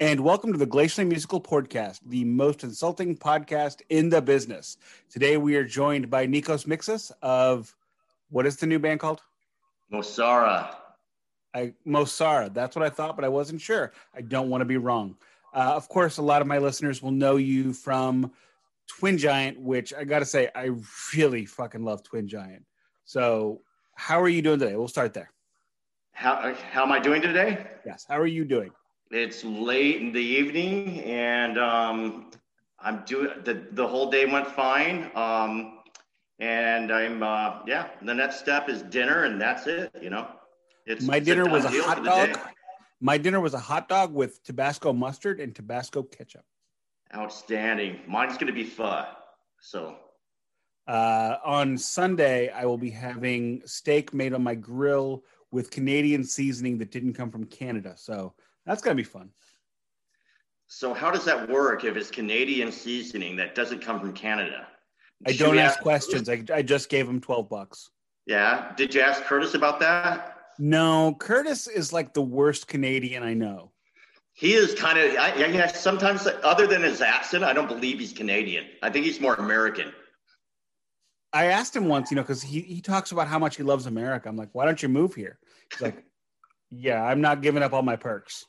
and welcome to the Glacially Musical Podcast, the most insulting podcast in the business. Today we are joined by Nikos Mixas of what is the new band called? Mosara. I Mosara. That's what I thought, but I wasn't sure. I don't want to be wrong. Uh, of course, a lot of my listeners will know you from Twin Giant, which I got to say, I really fucking love Twin Giant. So, how are you doing today? We'll start there. How how am I doing today? Yes. How are you doing? It's late in the evening, and um, I'm doing the the whole day went fine. Um, and I'm uh, yeah. The next step is dinner, and that's it. You know, it's my dinner was a hot dog. My dinner was a hot dog with Tabasco mustard and Tabasco ketchup. Outstanding. Mine's going to be pho. So uh, on Sunday, I will be having steak made on my grill with Canadian seasoning that didn't come from Canada. So that's gonna be fun. So how does that work if it's Canadian seasoning that doesn't come from Canada? I don't ask questions. I, I just gave him 12 bucks. Yeah. Did you ask Curtis about that? No, Curtis is like the worst Canadian I know. He is kind of, yeah, sometimes, other than his accent, I don't believe he's Canadian. I think he's more American. I asked him once, you know, because he, he talks about how much he loves America. I'm like, why don't you move here? He's like, yeah, I'm not giving up all my perks.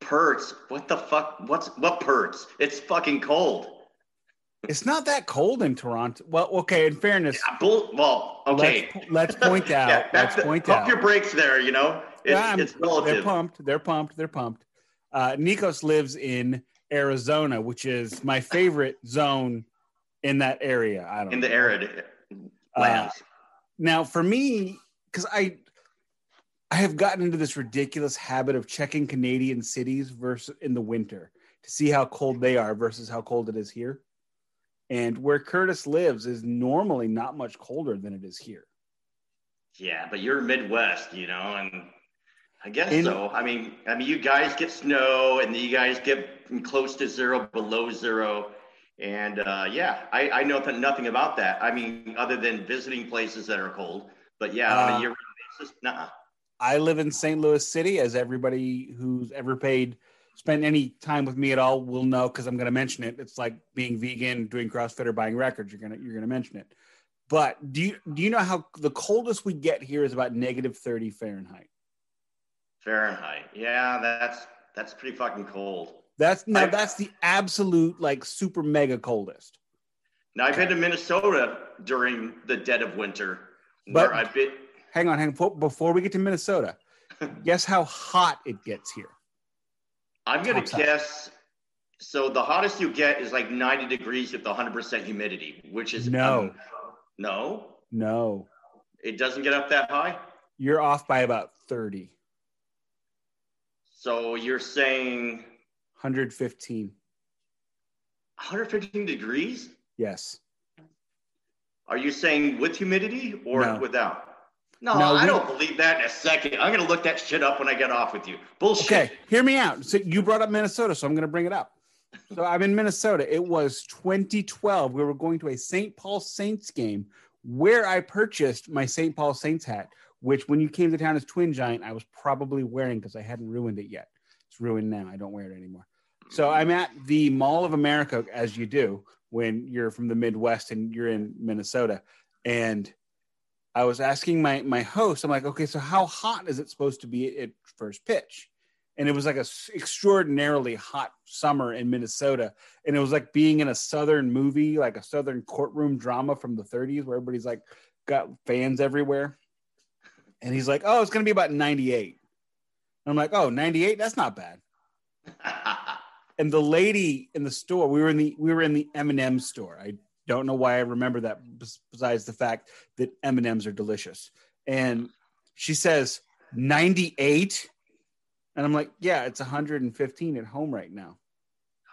Perks? What the fuck? What's what perks? It's fucking cold. It's not that cold in Toronto. Well, okay. In fairness, yeah, bull, well, okay. Let's, let's point out. yeah, let's the, point pump out. your brakes there. You know, it's, yeah, it's relative. They're pumped. They're pumped. They're pumped. Uh, Nikos lives in Arizona, which is my favorite zone in that area. I don't in know. the arid lands. Uh, now, for me, because I I have gotten into this ridiculous habit of checking Canadian cities versus in the winter to see how cold they are versus how cold it is here. And where Curtis lives is normally not much colder than it is here. Yeah, but you're Midwest, you know, and I guess in, so. I mean, I mean, you guys get snow, and you guys get close to zero, below zero, and uh, yeah, I, I know nothing about that. I mean, other than visiting places that are cold. But yeah, uh, on a year-round basis, nah. I live in St. Louis City, as everybody who's ever paid spent any time with me at all will know because I'm going to mention it. It's like being vegan, doing CrossFit, or buying records. You're gonna you're gonna mention it. But do you do you know how the coldest we get here is about negative 30 Fahrenheit? Fahrenheit, yeah, that's that's pretty fucking cold. That's now I've, that's the absolute like super mega coldest. Now I've been to Minnesota during the dead of winter, but I've been hang on, hang on. Before we get to Minnesota, guess how hot it gets here? I'm going to guess. So the hottest you get is like 90 degrees with 100% humidity, which is no, um, no, no. It doesn't get up that high. You're off by about 30. So you're saying 115. 115 degrees? Yes. Are you saying with humidity or no. without? No, no I we, don't believe that in a second. I'm going to look that shit up when I get off with you. Bullshit. Okay, hear me out. So you brought up Minnesota, so I'm going to bring it up. So I'm in Minnesota. It was 2012. We were going to a St. Paul Saints game where I purchased my St. Paul Saints hat, which when you came to town as Twin Giant, I was probably wearing because I hadn't ruined it yet. It's ruined now. I don't wear it anymore. So I'm at the Mall of America, as you do when you're from the Midwest and you're in Minnesota. And I was asking my my host, I'm like, okay, so how hot is it supposed to be at first pitch? And it was like a extraordinarily hot summer in Minnesota, and it was like being in a southern movie, like a southern courtroom drama from the 30s, where everybody's like got fans everywhere. And he's like, oh, it's gonna be about 98. And I'm like, oh, 98? That's not bad. and the lady in the store, we were in the we were in the M&M store. I don't know why I remember that besides the fact that M&Ms are delicious. And she says 98 and I'm like, yeah, it's 115 at home right now.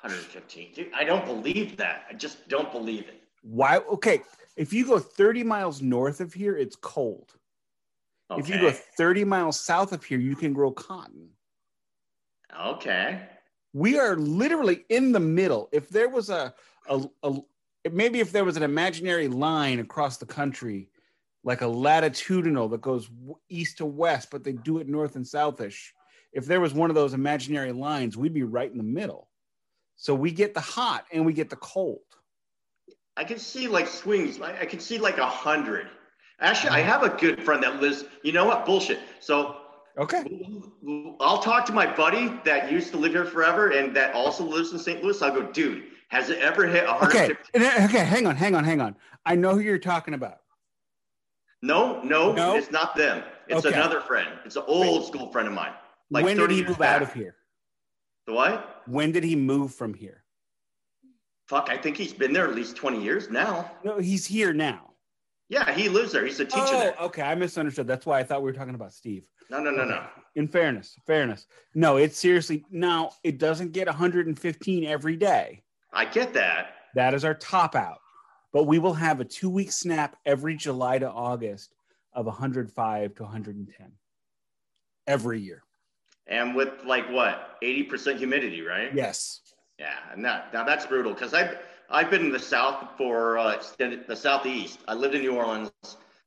115. Dude, I don't believe that. I just don't believe it. Why? Okay. If you go 30 miles north of here, it's cold. Okay. If you go 30 miles south of here, you can grow cotton. Okay. We are literally in the middle. If there was a, a, a, maybe if there was an imaginary line across the country, like a latitudinal that goes east to west, but they do it north and southish. if there was one of those imaginary lines, we'd be right in the middle. So we get the hot and we get the cold. I can see like swings. I, I can see like a hundred. Actually, I uh-huh. have a good friend that lives. You know what? Bullshit. So Okay. I'll talk to my buddy that used to live here forever and that also lives in St. Louis. I'll go, dude, has it ever hit 150? Okay. Uh, okay. Hang on. Hang on. Hang on. I know who you're talking about. No, no, no? it's not them. It's okay. another friend. It's an old school friend of mine. Like when did he move back. out of here? The what? When did he move from here? Fuck, I think he's been there at least 20 years now. No, he's here now. Yeah, he lives there. He's a teacher oh, there. Okay, I misunderstood. That's why I thought we were talking about Steve. No, no, no, no. In fairness, fairness. No, it's seriously now it doesn't get 115 every day. I get that. That is our top out. But we will have a two week snap every July to August of 105 to 110 every year. And with like what, 80% humidity, right? Yes. Yeah. And that, now that's brutal because I've, I've been in the South for uh, the Southeast. I lived in New Orleans.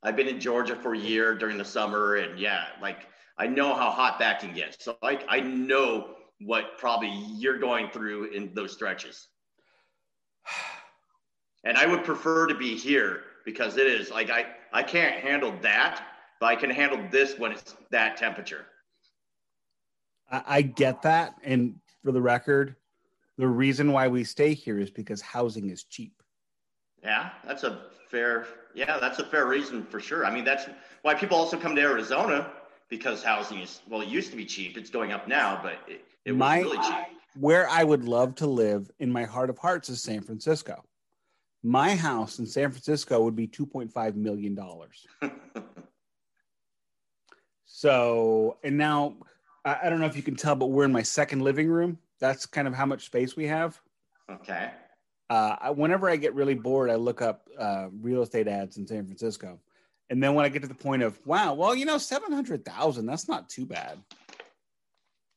I've been in Georgia for a year during the summer. And yeah, like I know how hot that can get. So I, I know what probably you're going through in those stretches. And I would prefer to be here because it is like I, I can't handle that, but I can handle this when it's that temperature. I, I get that. And for the record, the reason why we stay here is because housing is cheap. Yeah, that's a fair. Yeah, that's a fair reason for sure. I mean, that's why people also come to Arizona because housing is well, it used to be cheap. It's going up now, but it, it was my, really cheap. Where I would love to live in my heart of hearts is San Francisco. My house in San Francisco would be two point five million dollars. so, and now I, I don't know if you can tell, but we're in my second living room. That's kind of how much space we have. Okay. Uh, I, whenever I get really bored, I look up uh, real estate ads in San Francisco, and then when I get to the point of wow, well, you know, seven hundred thousand, that's not too bad.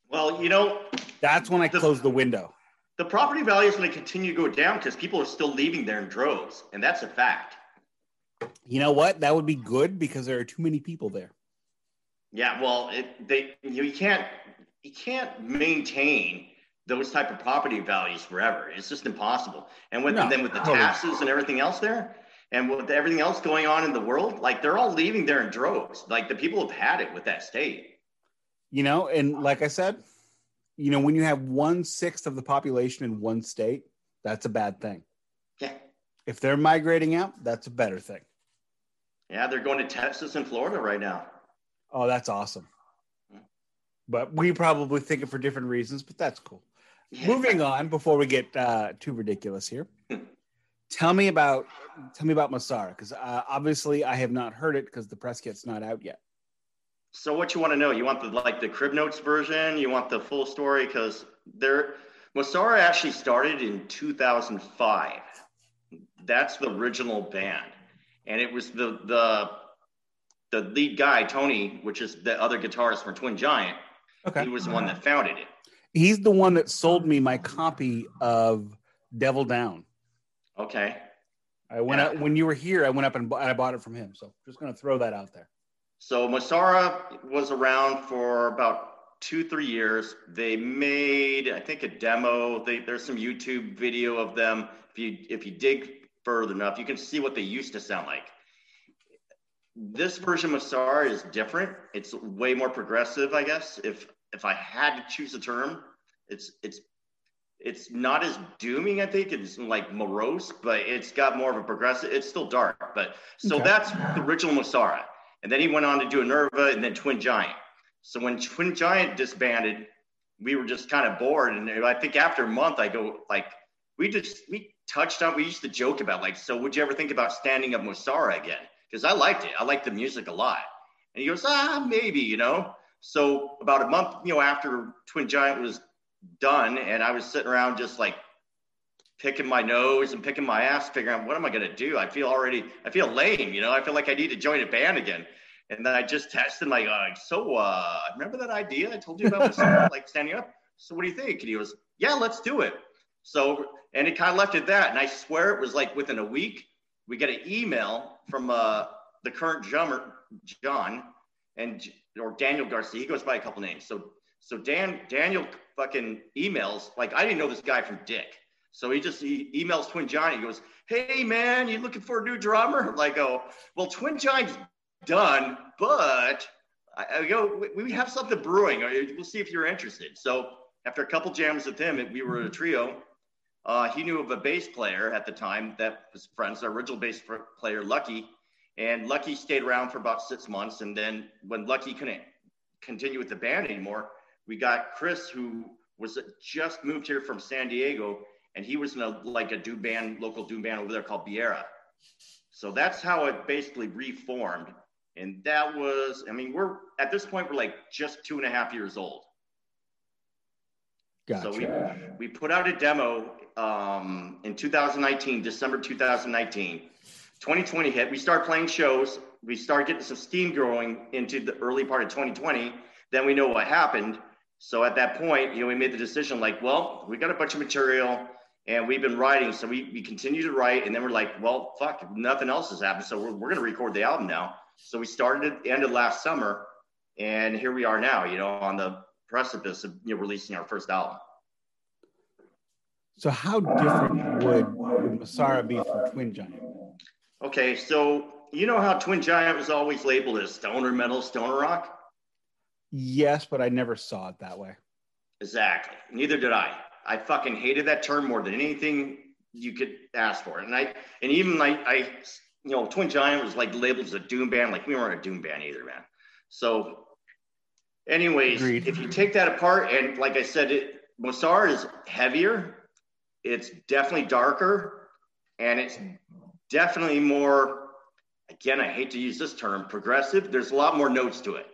Well, you know, that's when I the, close the window. The property value is going to continue to go down because people are still leaving there in droves, and that's a fact. You know what? That would be good because there are too many people there. Yeah, well, it, they you can't you can't maintain those type of property values forever. It's just impossible. And with no, then with the totally. taxes and everything else there, and with everything else going on in the world, like they're all leaving there in droves. Like the people have had it with that state. You know, and like I said, you know, when you have one sixth of the population in one state, that's a bad thing. Yeah. If they're migrating out, that's a better thing. Yeah, they're going to Texas and Florida right now. Oh, that's awesome. But we probably think it for different reasons, but that's cool. Yeah. Moving on before we get uh, too ridiculous here. tell me about tell me about Mosara because uh, obviously I have not heard it because the press kit's not out yet. So what you want to know? You want the like the crib notes version? You want the full story? Because there, Mosara actually started in 2005. That's the original band, and it was the the the lead guy, Tony, which is the other guitarist for Twin Giant, okay. he was the one that founded it. He's the one that sold me my copy of Devil Down. Okay. I went yeah. out when you were here. I went up and I bought it from him. So just going to throw that out there. So Mosara was around for about two, three years. They made, I think, a demo. They, there's some YouTube video of them. If you if you dig further enough, you can see what they used to sound like this version of SAR is different. It's way more progressive, I guess. If if I had to choose a term, it's it's it's not as dooming, I think. It's like morose, but it's got more of a progressive. It's still dark, but so okay. that's the original Mosara. And then he went on to do Enerva and then Twin Giant. So when Twin Giant disbanded, we were just kind of bored. And I think after a month, I go like, we just we touched on. We used to joke about like, so would you ever think about standing up Mosara again? because I liked it. I liked the music a lot. And he goes, ah, maybe, you know. So about a month, you know, after Twin Giant was done, and I was sitting around just like picking my nose and picking my ass, figuring out what am I gonna do? I feel already, I feel lame, you know. I feel like I need to join a band again. And then I just tested my, uh, so uh, remember that idea I told you about, like standing up? So what do you think? And he goes, yeah, let's do it. So, and it kind of left it that. And I swear it was like within a week, we get an email from uh, the current drummer, John, and or Daniel Garcia. He goes by a couple names. So So Dan Daniel fucking emails like I didn't know this guy from Dick. So he just he emails Twin Giant. He goes, "Hey man, you looking for a new drummer?" Like, oh, well, Twin Giant's done, but I, I go, we, we have something brewing. Uh, we'll see if you're interested. So after a couple jams with him, we were a mm-hmm. trio. Uh, he knew of a bass player at the time that was friends, our original bass player, Lucky. And Lucky stayed around for about six months. And then when Lucky couldn't continue with the band anymore, we got Chris, who was uh, just moved here from San Diego, and he was in a like a doom band, local doom band over there called Biera. So that's how it basically reformed. And that was, I mean, we're at this point, we're like just two and a half years old. Gotcha. So we, we put out a demo um, in 2019, December 2019. 2020 hit. We start playing shows. We start getting some steam growing into the early part of 2020. Then we know what happened. So at that point, you know, we made the decision like, well, we got a bunch of material and we've been writing. So we, we continue to write. And then we're like, well, fuck, nothing else has happened. So we're, we're going to record the album now. So we started at the end of last summer. And here we are now, you know, on the precipice of you know, releasing our first album. So how different would, would Mosara be from Twin Giant? Okay, so you know how Twin Giant was always labeled as stoner metal, stoner rock? Yes, but I never saw it that way. Exactly. Neither did I. I fucking hated that term more than anything you could ask for. And I and even like I you know, Twin Giant was like labeled as a doom band. Like we weren't a doom band either, man. So anyways, Agreed. if you take that apart and like I said, it Mosar is heavier, it's definitely darker, and it's definitely more again, I hate to use this term, progressive. There's a lot more notes to it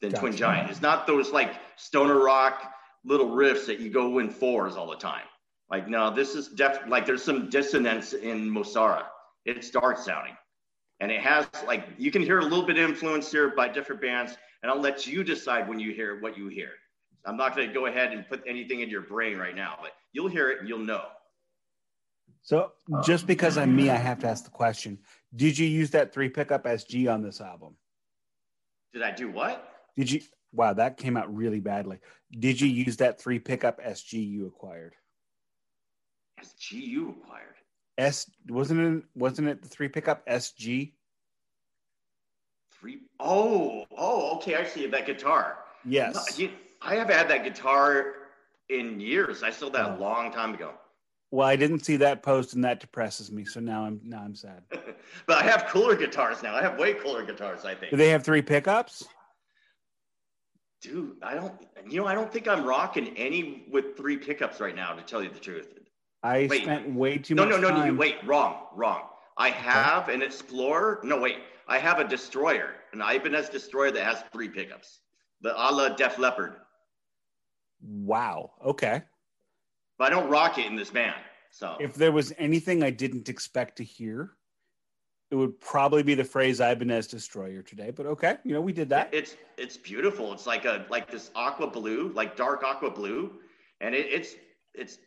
than gotcha. Twin Giant. It's not those like stoner rock little riffs that you go in fours all the time. Like, no, this is def like there's some dissonance in Mosara. It's dark sounding. And it has like you can hear a little bit of influence here by different bands, and I'll let you decide when you hear what you hear. I'm not going to go ahead and put anything in your brain right now, but you'll hear it and you'll know. So just because I'm me, I have to ask the question: Did you use that three pickup SG on this album? Did I do what? Did you? Wow, that came out really badly. Did you use that three pickup SG you acquired? SG you acquired. S wasn't it? Wasn't it the three pickup SG? Three oh oh okay, I see that guitar. Yes, no, I have had that guitar in years. I sold that oh. a long time ago. Well, I didn't see that post, and that depresses me. So now I'm now I'm sad. but I have cooler guitars now. I have way cooler guitars. I think. Do they have three pickups? Dude, I don't. You know, I don't think I'm rocking any with three pickups right now. To tell you the truth, I wait. spent way too no, much. No, no, no, no. Wait, wrong, wrong. I have okay. an Explorer. No, wait. I have a Destroyer, an Ibanez Destroyer that has three pickups. The a la Def Leppard. Wow. Okay. But I don't rock it in this band. So if there was anything I didn't expect to hear, it would probably be the phrase Ibanez Destroyer today. But okay, you know, we did that. It's it's beautiful. It's like a like this aqua blue, like dark aqua blue, and it, it's it's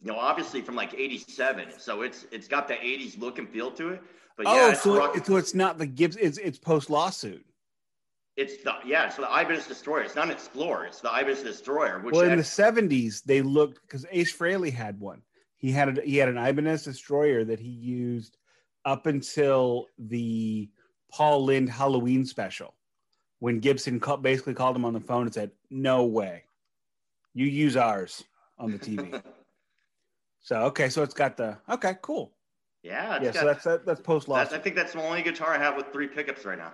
you know obviously from like '87, so it's it's got the '80s look and feel to it. But yeah, oh, so, rock- so it's not the Gibbs. It's it's post lawsuit. It's the yeah, it's the Ibanez Destroyer. It's not an Explorer. It's the Ibanez Destroyer. Which well, in had, the '70s, they looked because Ace Frehley had one. He had a, he had an Ibanez Destroyer that he used up until the Paul Lynde Halloween special, when Gibson call, basically called him on the phone and said, "No way, you use ours on the TV." so okay, so it's got the okay, cool. Yeah, yeah. Got, so that's that, that's post loss. I think that's the only guitar I have with three pickups right now.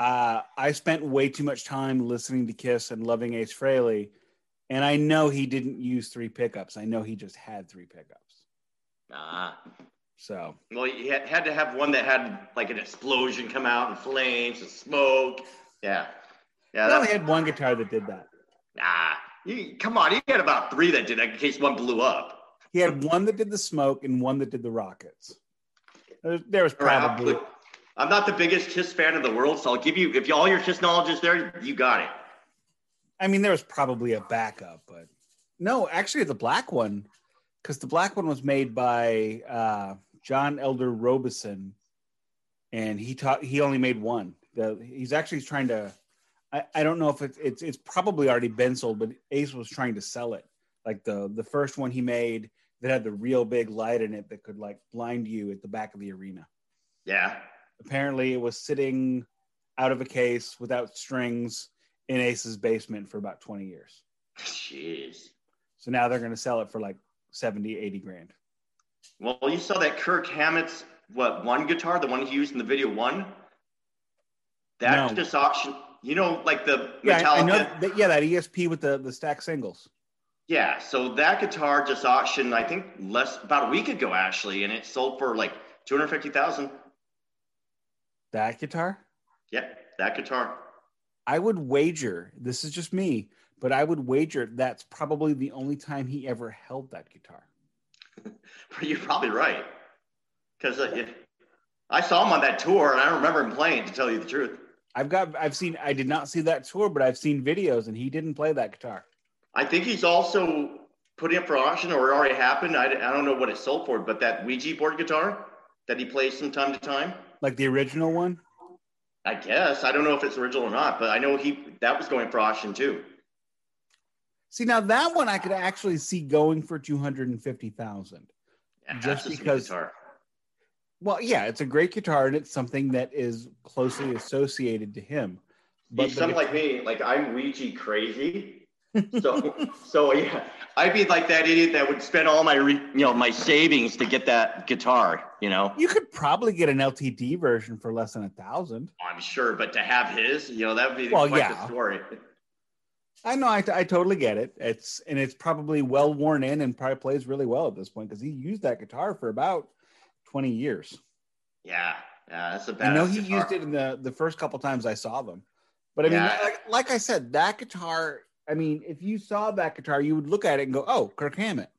Uh, I spent way too much time listening to Kiss and loving Ace Frehley, and I know he didn't use three pickups. I know he just had three pickups. Ah, so well, you had to have one that had like an explosion come out and flames and smoke. Yeah, yeah. I only had one guitar that did that. Nah, you, come on, he had about three that did that in case one blew up. He had one that did the smoke and one that did the rockets. There, there was probably. I'm not the biggest Kiss fan in the world, so I'll give you if all your Kiss knowledge is there, you got it. I mean, there was probably a backup, but no, actually, the black one, because the black one was made by uh, John Elder Robison, and he taught he only made one. The, he's actually trying to. I, I don't know if it's, it's it's probably already been sold, but Ace was trying to sell it. Like the the first one he made that had the real big light in it that could like blind you at the back of the arena. Yeah. Apparently, it was sitting out of a case without strings in Ace's basement for about 20 years. Jeez. So now they're going to sell it for like 70, 80 grand. Well, you saw that Kirk Hammett's what one guitar, the one he used in the video one. That No. just auction. You know, like the Yeah, I- I know. That, yeah, that ESP with the the stack singles. Yeah, so that guitar just auctioned, I think, less about a week ago actually, and it sold for like two hundred fifty thousand. That guitar. Yeah, that guitar. I would wager. This is just me, but I would wager that's probably the only time he ever held that guitar. You're probably right, because uh, I saw him on that tour, and I don't remember him playing. To tell you the truth, I've got. I've seen. I did not see that tour, but I've seen videos, and he didn't play that guitar. I think he's also putting up for auction, or it already happened. I, I don't know what it sold for, but that Ouija board guitar that he plays from time to time. Like the original one. I guess I don't know if it's original or not, but I know he that was going for auction too. See, now that one I could actually see going for two hundred and fifty thousand. Yeah, Just that's a sweet because- guitar. Well, yeah, it's a great guitar, and it's something that is closely associated to him. He's the something like me. Like I'm Ouija crazy. So so yeah, I'd be like that idiot that would spend all my re, you know my savings to get that guitar. You know, you could probably get an LTD version for less than a thousand. I'm sure, but to have his, you know, that would be Well, quite yeah. the story. I know, I, I totally get it. It's and it's probably well worn in and probably plays really well at this point because he used that guitar for about twenty years. Yeah, yeah, that's a bad. I know he used it in the the first couple times I saw them, but I mean, Yeah. like, like I said, that guitar. I mean, if you saw that guitar, you would look at it and go, "Oh, Kirk Hammett."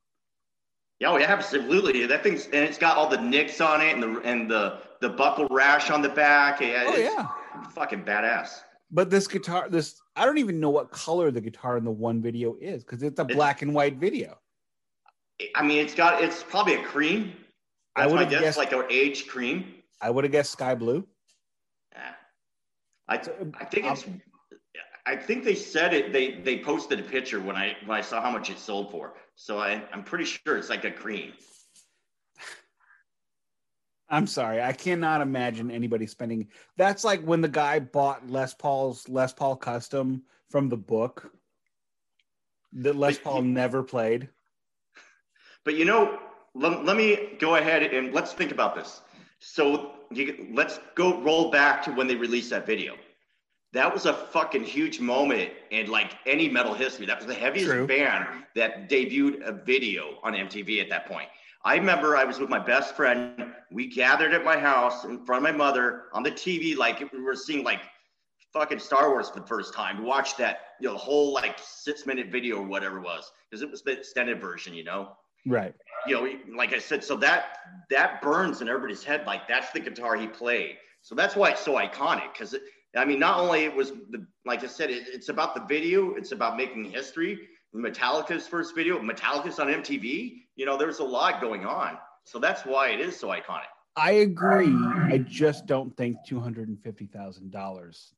Yeah, oh, yeah, absolutely. That thing's and it's got all the nicks on it and the and the the buckle rash on the back. Yeah, Oh yeah. fucking badass. But this guitar, this I don't even know what color the guitar in the one video is because it's a It's- black and white video. I mean, it's got it's probably a cream. I That's my would've guess, guessed- like an aged cream. I would have guessed sky blue. Yeah. I um, I think it's um, I think they said it they they posted a picture when I when I saw how much it sold for. So I I'm pretty sure it's like a cream. I'm sorry, I cannot imagine anybody spending. That's like when the guy bought Les Paul's Les Paul Custom from the book that Les Paul never played. But you know, let, let me go ahead and let's think about this. So you, let's go roll back to when they released that video. That was a fucking huge moment in like any metal history. That was the heaviest True. band that debuted a video on MTV at that point. I remember I was with my best friend. We gathered at my house in front of my mother on the TV, like we were seeing like fucking Star Wars for the first time. We watched that, you know, whole like six minute video or whatever it was, because it was the extended version, you know Right. you know, like I said, so that that burns in everybody's head. Like that's the guitar he played. So that's why it's so iconic. Because I mean, not only it was the like I said, it, it's about the video. It's about making history. Metallica's first video. Metallica's on MTV. You know, there's a lot going on. So that's why it is so iconic. I agree. I just don't think two hundred and fifty thousand dollars.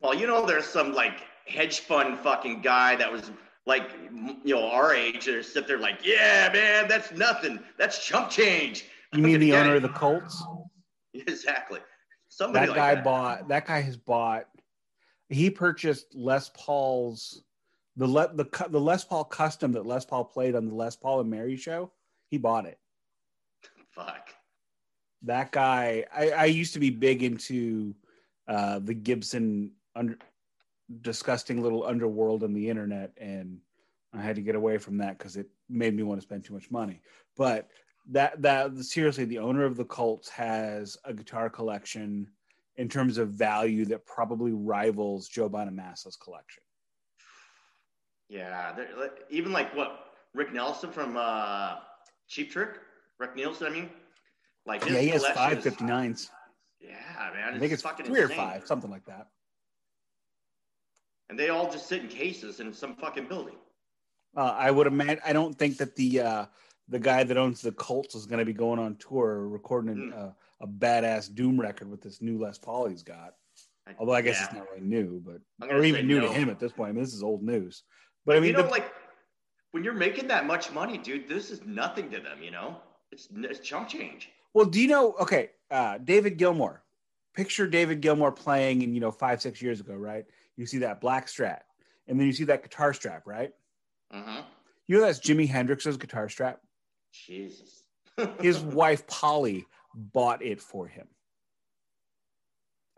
Well, you know, there's some like hedge fund fucking guy that was like, you know, our age and sit there like, yeah, man, that's nothing. That's chump change. You mean the owner it. of the Colts? Exactly. Somebody That like guy that. bought. That guy has bought. He purchased Les Paul's the Le, the the Les Paul custom that Les Paul played on the Les Paul and Mary show. He bought it. Fuck. that guy I, I used to be big into uh the gibson under disgusting little underworld on the internet and i had to get away from that because it made me want to spend too much money. But that that seriously the owner of the colts has a guitar collection in terms of value that probably rivals joe bonamassa's collection. Yeah, even like what Rick Nelson from uh, Cheap Trick, Rick Nielsen. I mean, like yeah he has 559s Yeah, man, i think it's fucking three or five something like that and they all just sit in cases in some fucking building. Uh, I would imagine. I don't think that the uh, the guy that owns the Colts is going to be going on tour recording Mm. a, a badass doom record with this new Les Paul he's got. Although I guess Yeah. it's not really new, but or even new no. to him at this point. I mean, this is old news. But I mean, you know, the- like when you're making that much money, dude, this is nothing to them. You know, it's, it's chump change. well, do you know? Okay, uh, David Gilmour. Picture David Gilmour playing in you know five six years ago, right? You see that black strap, and then you see that guitar strap, right? hmm You know that's Jimi Hendrix's guitar strap. Jesus. His wife Polly bought it for him.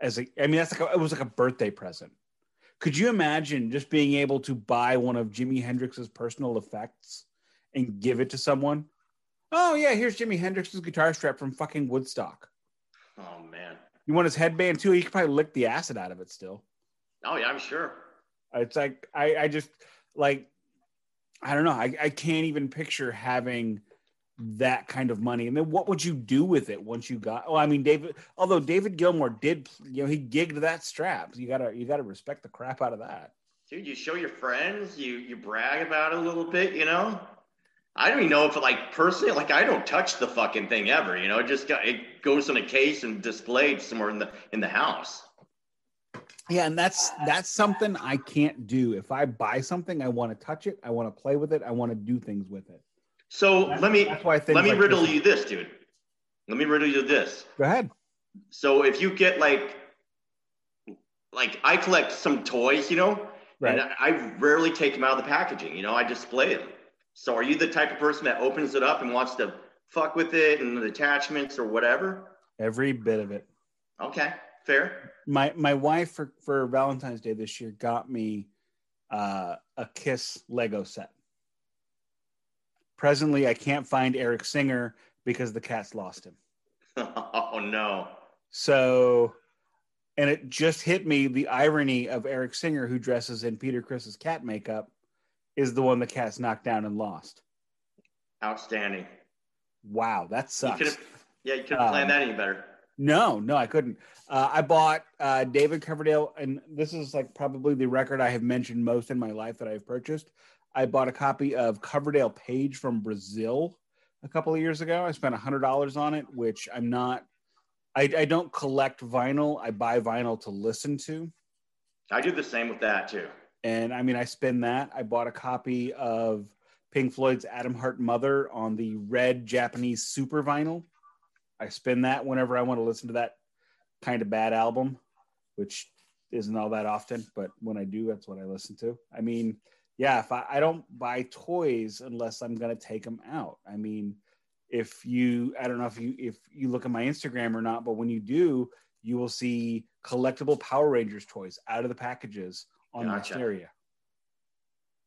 As a, I mean, that's like a, it was like a birthday present. Could you imagine just being able to buy one of Jimi Hendrix's personal effects and give it to someone? Oh yeah, here's Jimi Hendrix's guitar strap from fucking Woodstock. oh man. You want his headband too? He could probably lick the acid out of it still. Oh yeah, I'm sure. It's like I, I just like I don't know. I, I can't even picture having that kind of money. And then what would you do with it once you got? Well, I mean, David. Although David Gilmour did, you know, he gigged that strap. You gotta you gotta respect the crap out of that. Dude, you show your friends, you you brag about it a little bit, you know. I don't even know if like personally, like I don't touch the fucking thing ever, you know. It just got it goes in a case and displayed somewhere in the in the house. Yeah, and that's that's something I can't do. If I buy something, I want to touch it. I want to play with it. I want to do things with it. So That's- let me that's why let me like riddle this- you this, dude. Let me riddle you this. Go ahead. So if you get like like I collect some toys, you know, Right. and I rarely take them out of the packaging. You know, I display them. So are you the type of person that opens it up and wants to fuck with it and the attachments or whatever? Every bit of it. Okay, fair. my my wife for for Valentine's Day this year got me uh, a Kiss Lego set. Presently, I can't find Eric Singer because the cat's lost him. oh no. So, and it just hit me the irony of Eric Singer, who dresses in Peter Criss's cat makeup, is the one the cat's knocked down and lost. Outstanding. Wow, that You sucks. have yeah, you couldn't Um, that any better. No, no, I couldn't. Uh, I bought uh, David Coverdale, and this is like probably the record I have mentioned most in my life that I've purchased. I bought a copy of Coverdale Page from Brazil a couple of years ago. I spent hundred dollars on it, which I'm not. I, I don't collect vinyl. I buy vinyl to listen to, I do the same with that too. And I mean I spend that. I bought a copy of Pink Floyd's Atom Heart Mother on the red Japanese super vinyl. I spin that whenever I want to listen to that kind of bad album, which isn't all that often, but when I do, that's what I listen to. I mean, yeah, if I, I don't buy toys unless I'm going to take them out. I mean, if you, I don't know if you, if you look at my Instagram or not, but when you do, you will see collectible Power Rangers toys out of the packages on Gotcha. stereo.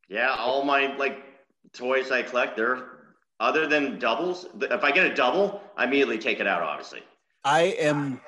Yeah, all my like toys I collect, they're other than doubles. If I get a double, I immediately take it out. Obviously. I am,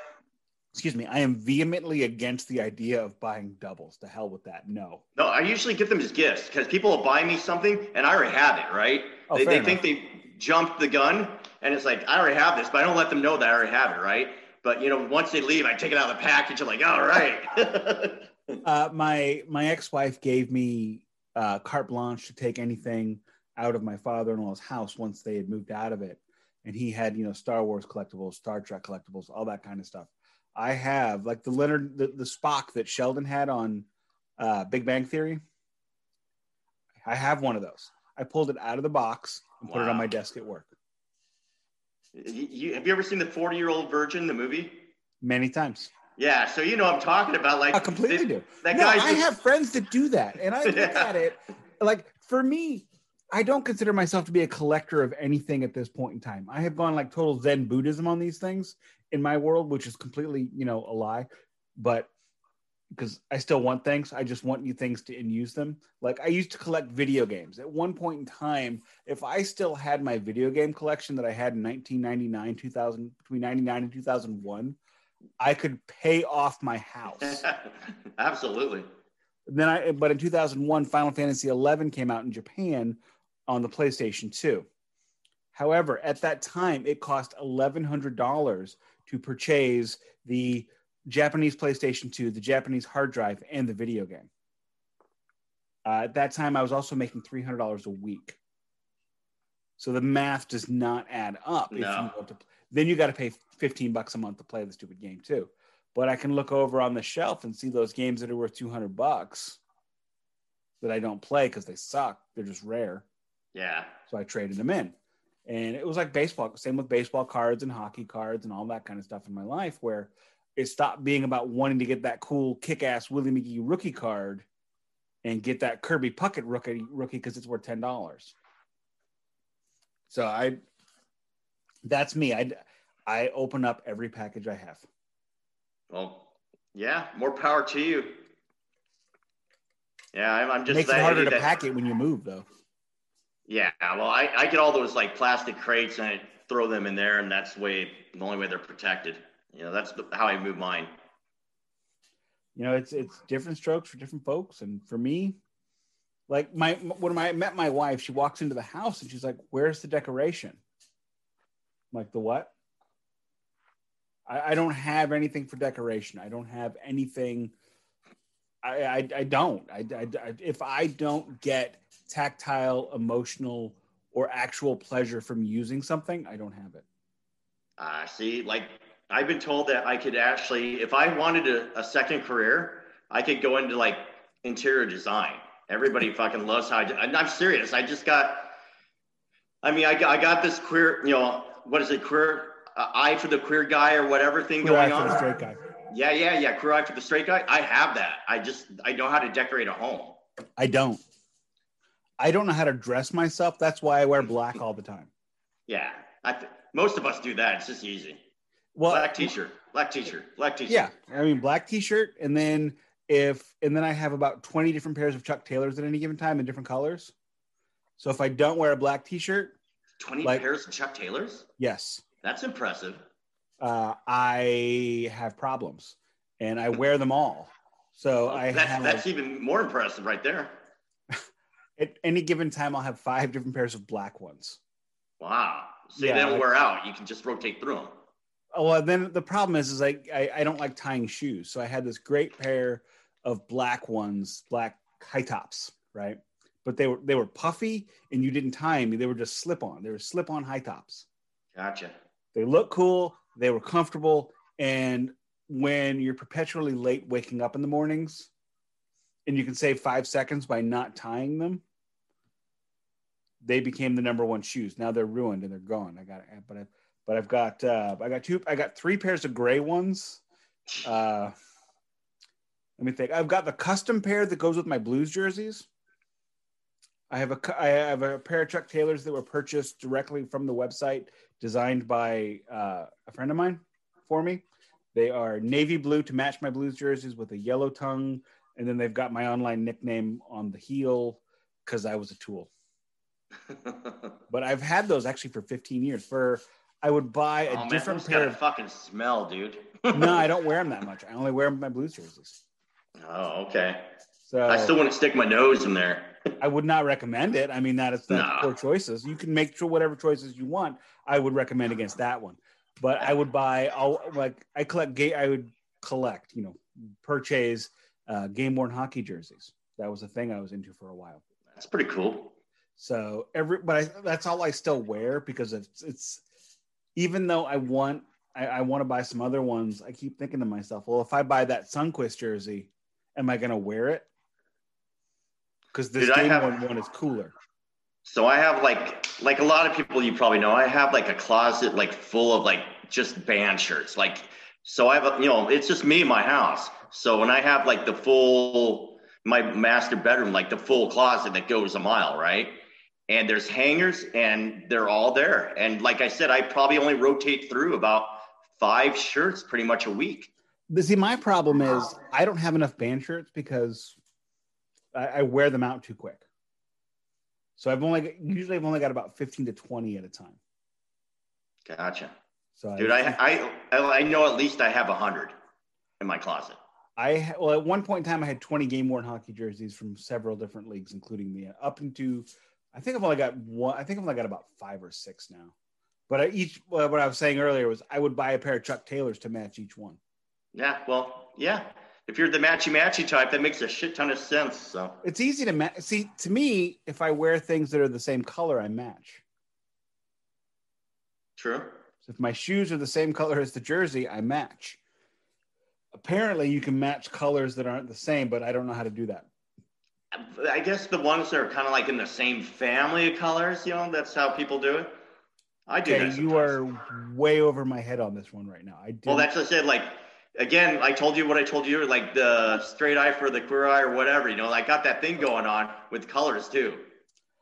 excuse me, I am vehemently against the idea of buying doubles. To hell with that. No. No, I usually give them as gifts because people will buy me something and I already have it, right? Oh, they they think they jumped the gun and it's like, I already have this, but I don't let them know that I already have it, right? But you know, once they leave, I take it out of the package. I'm like, all right. uh, my my ex-wife gave me uh, carte blanche to take anything out of my father-in-law's house once they had moved out of it. And he had you know star wars collectibles star trek collectibles all that kind of stuff. I have like the leonard the, the spock that sheldon had on uh, big bang theory. I have one of those. I pulled it out of the box and put it on my desk at work. You, you- have you ever seen the 40 year old virgin, the movie? many times Yeah, so you know I'm talking about. Like i completely this- do That no, guy's I just- have friends that do that, and I look Yeah. at it like for me, I don't consider myself to be a collector of anything at this point in time. I have gone like total Zen Buddhism on these things in my world, which is completely, you know, a lie. But because I still want things, I just want new things to and use them. Like I used to collect video games. At one point in time, if I still had my video game collection that I had in 1999, 2000, between 99 and 2001, I could pay off my house. Absolutely. then I but in 2001 Final Fantasy 11 came out in Japan on the PlayStation 2. However, at that time it cost $1100 to purchase the Japanese PlayStation 2, the Japanese hard drive and the video game. Uh, at that time I was also making $300 a week. So the math does not add up if No. you to then you got to pay 15 bucks a month to play the stupid game too. but I can look over on the shelf and see those games that are worth 200 bucks that I don't play because they suck. They're just rare. Yeah. So I traded them in. And it was like baseball, same with baseball cards and hockey cards and all that kind of stuff in my life, where it stopped being about wanting to get that cool kick ass Willie McGee rookie card and get that Kirby Puckett rookie rookie because it's worth ten dollars. So I that's me. I I open up every package I have. Well, yeah, more power to you. Yeah, I'm, I'm just makes it harder to that, pack it when you move, though. Yeah, well, I, I get all those like plastic crates and I throw them in there, and that's the way the only way they're protected. You know, that's the, how I move mine. You know, it's it's different strokes for different folks, and for me, like my when I met my wife, she walks into the house and she's like, "Where's the decoration?" I'm like the what? I, I don't have anything for decoration. I don't have anything. I I, I don't. I, I, if I don't get tactile, emotional, or actual pleasure from using something, I don't have it. Uh, see, like I've been told that I could actually, if I wanted a, a second career, I could go into like interior design. Everybody fucking loves how I do. I'm serious. I just got, I mean, I, I got this queer, you know, what is it, queer uh, eye for the queer guy or whatever thing queer going on. straight guy. Yeah, yeah, yeah. Queer eye for the straight guy. I have that. I just, I know how to decorate a home. I don't. I don't know how to dress myself. That's why I wear black all the time. Yeah, I th- most of us do that. It's just easy. Well, black t-shirt, black t-shirt, black t-shirt. Yeah, I mean black t-shirt, and then if and then I have about twenty different pairs of Chuck Taylors at any given time in different colors. So if I don't wear a black t-shirt, twenty like, pairs of Chuck Taylors. Yes, that's impressive. Uh, I have problems, and I wear them all. So well, I that's, have, that's even more impressive right there at any given time, I'll have five different pairs of black ones. Wow. So yeah, they don't like, wear out. You can just rotate through them. Oh, well, then the problem is, is I, I, I don't like tying shoes. So I had this great pair of black ones, black high tops, right? But they were they were puffy, and you didn't tie them. They were just slip on. They were slip on high tops. Gotcha. They look cool. They were comfortable, and when you're perpetually late waking up in the mornings, and you can save five seconds by not tying them, they became the number one shoes. Now they're ruined and they're gone. I got but I, but I've got uh, I got two I got three pairs of gray ones. Uh, let me think. I've got the custom pair that goes with my Blues jerseys. I have a I have a pair of Chuck Taylors that were purchased directly from the website, designed by uh, a friend of mine for me. They are navy blue to match my Blues jerseys with a yellow tongue, and then they've got my online nickname on the heel because I was a tool. but I've had those actually for 15 years. For I would buy a oh, different man, pair. A fucking smell, dude. no, I don't wear them that much. I only wear my Blues jerseys. Oh, okay. So I still want to stick my nose in there. I would not recommend it. I mean, that is that's nah. poor choices. You can make sure whatever choices you want. I would recommend against that one. But I would buy all like I collect gay. I would collect, you know, purchase uh, game worn hockey jerseys. That was a thing I was into for a while. That's pretty cool. So every, but I, that's all I still wear because it's it's even though I want I, I want to buy some other ones. I keep thinking to myself, well, if I buy that Sundqvist jersey, am I going to wear it? Because this Dude, game have, one, one is cooler. So I have like like a lot of people you probably know. I have like a closet like full of like just band shirts. Like so I have a, you know it's just me in my house. So when I have like the full my master bedroom, like the full closet that goes a mile, right? and there's hangers and they're all there. And like I said, I probably only rotate through about five shirts pretty much a week. But see, my problem is I don't have enough band shirts because I, I wear them out too quick. So I've only usually I've only got about 15 to 20 at a time. Gotcha. So dude, I, I, I, I know at least I have a hundred in my closet. I well at one point in time I had 20 game worn hockey jerseys from several different leagues, including the up into I think I've only got one. I think I've only got about five or six now. But I, each uh, what I was saying earlier was I would buy a pair of Chuck Taylors to match each one. Yeah, well, yeah. If you're the matchy matchy type, that makes a shit ton of sense. So it's easy to match. See, to me, if I wear things that are the same color, I match. True. So if my shoes are the same color as the jersey, I match. apparently you can match colors that aren't the same, but I don't know how to do that. I guess the ones that are kind of like in the same family of colors, you know, that's how people do it. I do. Okay, that you are way over my head on this one right now. I do. Well, that's just it. Like, again, I told you what I told you, like the straight eye for the queer eye or whatever. You know, I got that thing going on with colors too.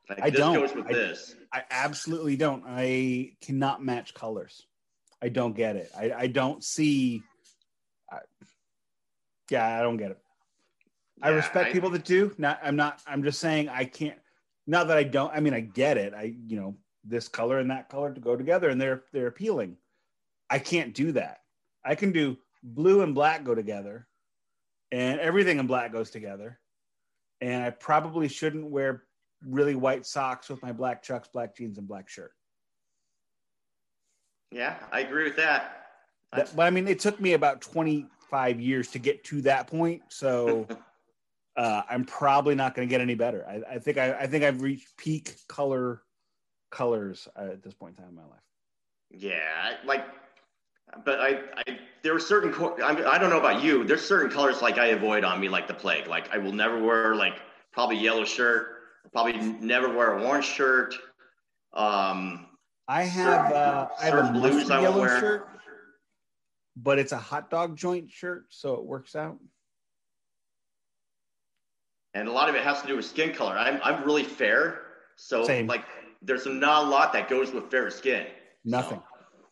Like I this don't. goes with I- this. I absolutely don't. I cannot match colors. I don't get it. I, I don't see. I, yeah, I don't get it. I respect I- people that do. Not, I'm not. I'm just saying I can't. Not that I don't. I mean, I get it. I, you know, this color and that color to go together, and they're they're appealing. I can't do that. I can do blue and black go together, and everything in black goes together. And I probably shouldn't wear really white socks with my black chucks, black jeans, and black shirt. Yeah, I agree with that. That- but I mean, it took me about 25 years to get to that point. So uh, I'm probably not going to get any better. I, I think I, I think I've reached peak color colors at this point in time in my life. Yeah, like, but I, I there are certain. I, mean, I don't know about you. There's certain colors like I avoid on me like the plague. Like I will never wear like probably yellow shirt. I'll probably never wear a orange shirt. Um, I have uh, I have a Certain blues yellow wear. shirt, but it's a hot dog joint shirt, so it works out. and a lot of it has to do with skin color. I'm I'm really fair, so Same. like there's not a lot that goes with fair skin. Nothing. So,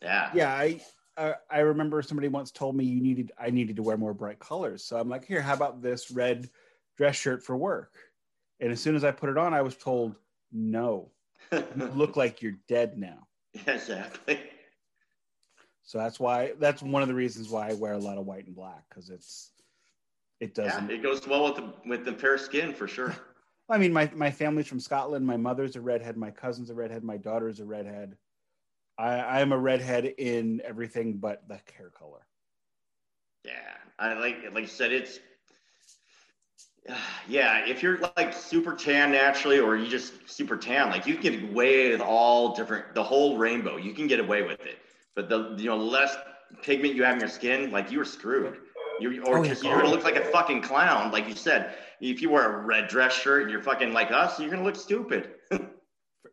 yeah. yeah i uh, i remember somebody once told me you needed i needed to wear more bright colors. So i'm like here how about this red dress shirt for work? And as soon as i put it on i was told no. You look like you're dead now. Exactly. so that's why that's one of the reasons why i wear a lot of white and black because it's it doesn't it goes well with the with the fair skin for sure. i mean my, my family's from scotland. My mother's a redhead. My cousin's a redhead. My daughter's a redhead i i am a redhead in everything but the hair color Yeah, I like like you said, it's yeah. If you're like super tan naturally, or you just super tan, like you can get away with all different the whole rainbow. You can get away with it, but the you know less pigment you have in your skin, like you're screwed. You or Oh, just you're gonna look like a fucking clown, like you said. If you wear a red dress shirt and you're fucking like us, you're gonna look stupid.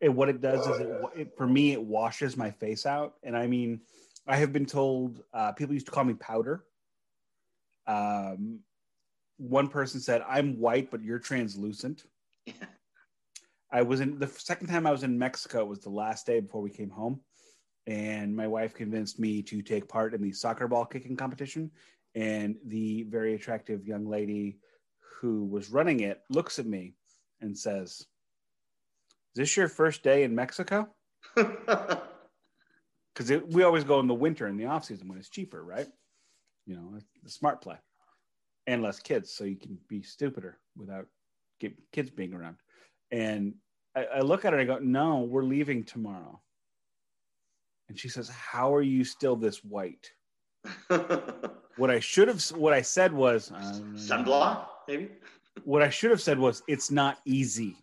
It, what it does is it, it for me it washes my face out. And i mean i have been told uh, people used to call me powder. Um, one person said i'm white but you're translucent. I was in the second time i was in mexico was the last day before we came home. And my wife convinced me to take part in the soccer ball kicking competition. And the very attractive young lady who was running it looks at me and says this your first day in Mexico? Because we always go in the winter in the off season when it's cheaper, right? You know, the smart play, and less kids, so you can be stupider without get, kids being around. And I, I look at her and I go, "No, we're leaving tomorrow." And she says, "How are you still this white?" What I should have, what I said was, uh, Sunblock, maybe. what I should have said was, it's not easy.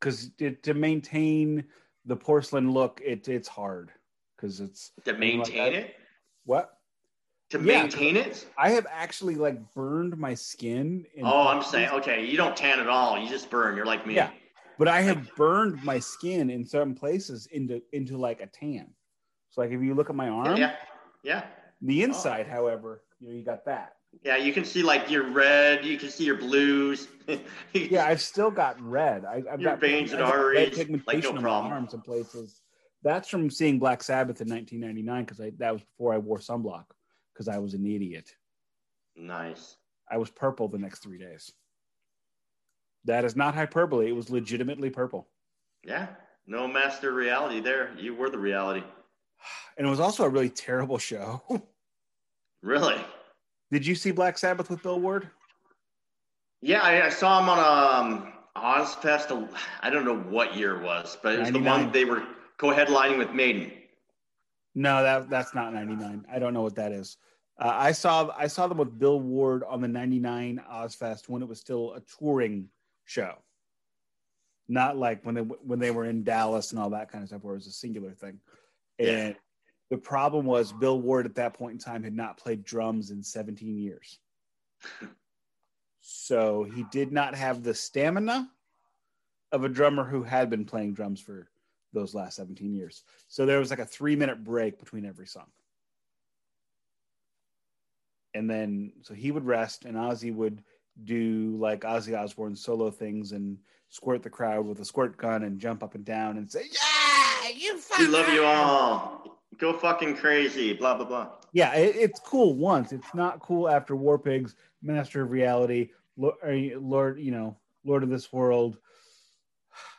Because to maintain the porcelain look, it, it's hard. Because it's To maintain it. what To Yeah. maintain it. I have actually like burned my skin. in Oh, I'm saying, okay, you don't tan at all. You just burn. You're like me. Yeah. but I have burned my skin in certain places into into like a tan. So like if you look at my arm, Yeah. Yeah. the oh. inside, however, you know, you got that. Yeah. You can see like your red. You can see your blues. Yeah, I've still got red. I, I've Your got veins and arteries, pigmentation like, no problem. arms and places. That's from seeing Black Sabbath in 1999 because that was before I wore sunblock because I was an idiot. Nice. I was purple the next three days. That is not hyperbole. It was legitimately purple, Yeah. No master reality there. You were the reality. and it was also a really terrible show. Really? Did you see Black Sabbath with Bill Ward? Yeah. I, I saw him on um Ozzfest. I don't know what year it was, but it was the one they were co-headlining with Maiden. No, that that's not 99. I don't know what that is. Uh, I saw I saw them with Bill Ward on the 99 Ozzfest when it was still a touring show. Not like when they when they were in Dallas and all that kind of stuff where it was a singular thing. Yeah. The problem was Bill Ward at that point in time had not played drums in 17 years. so he did not have the stamina of a drummer who had been playing drums for those last 17 years. So there was like a three minute break between every song. And then, so he would rest, and Ozzy would do like Ozzy Osbourne solo things and squirt the crowd with a squirt gun and jump up and down and say, "Yeah, you We love you all. Go fucking crazy." Blah blah blah. Yeah, it, it's cool once. It's not cool after War Pigs, Master of Reality, Lord, you know, Lord of this World.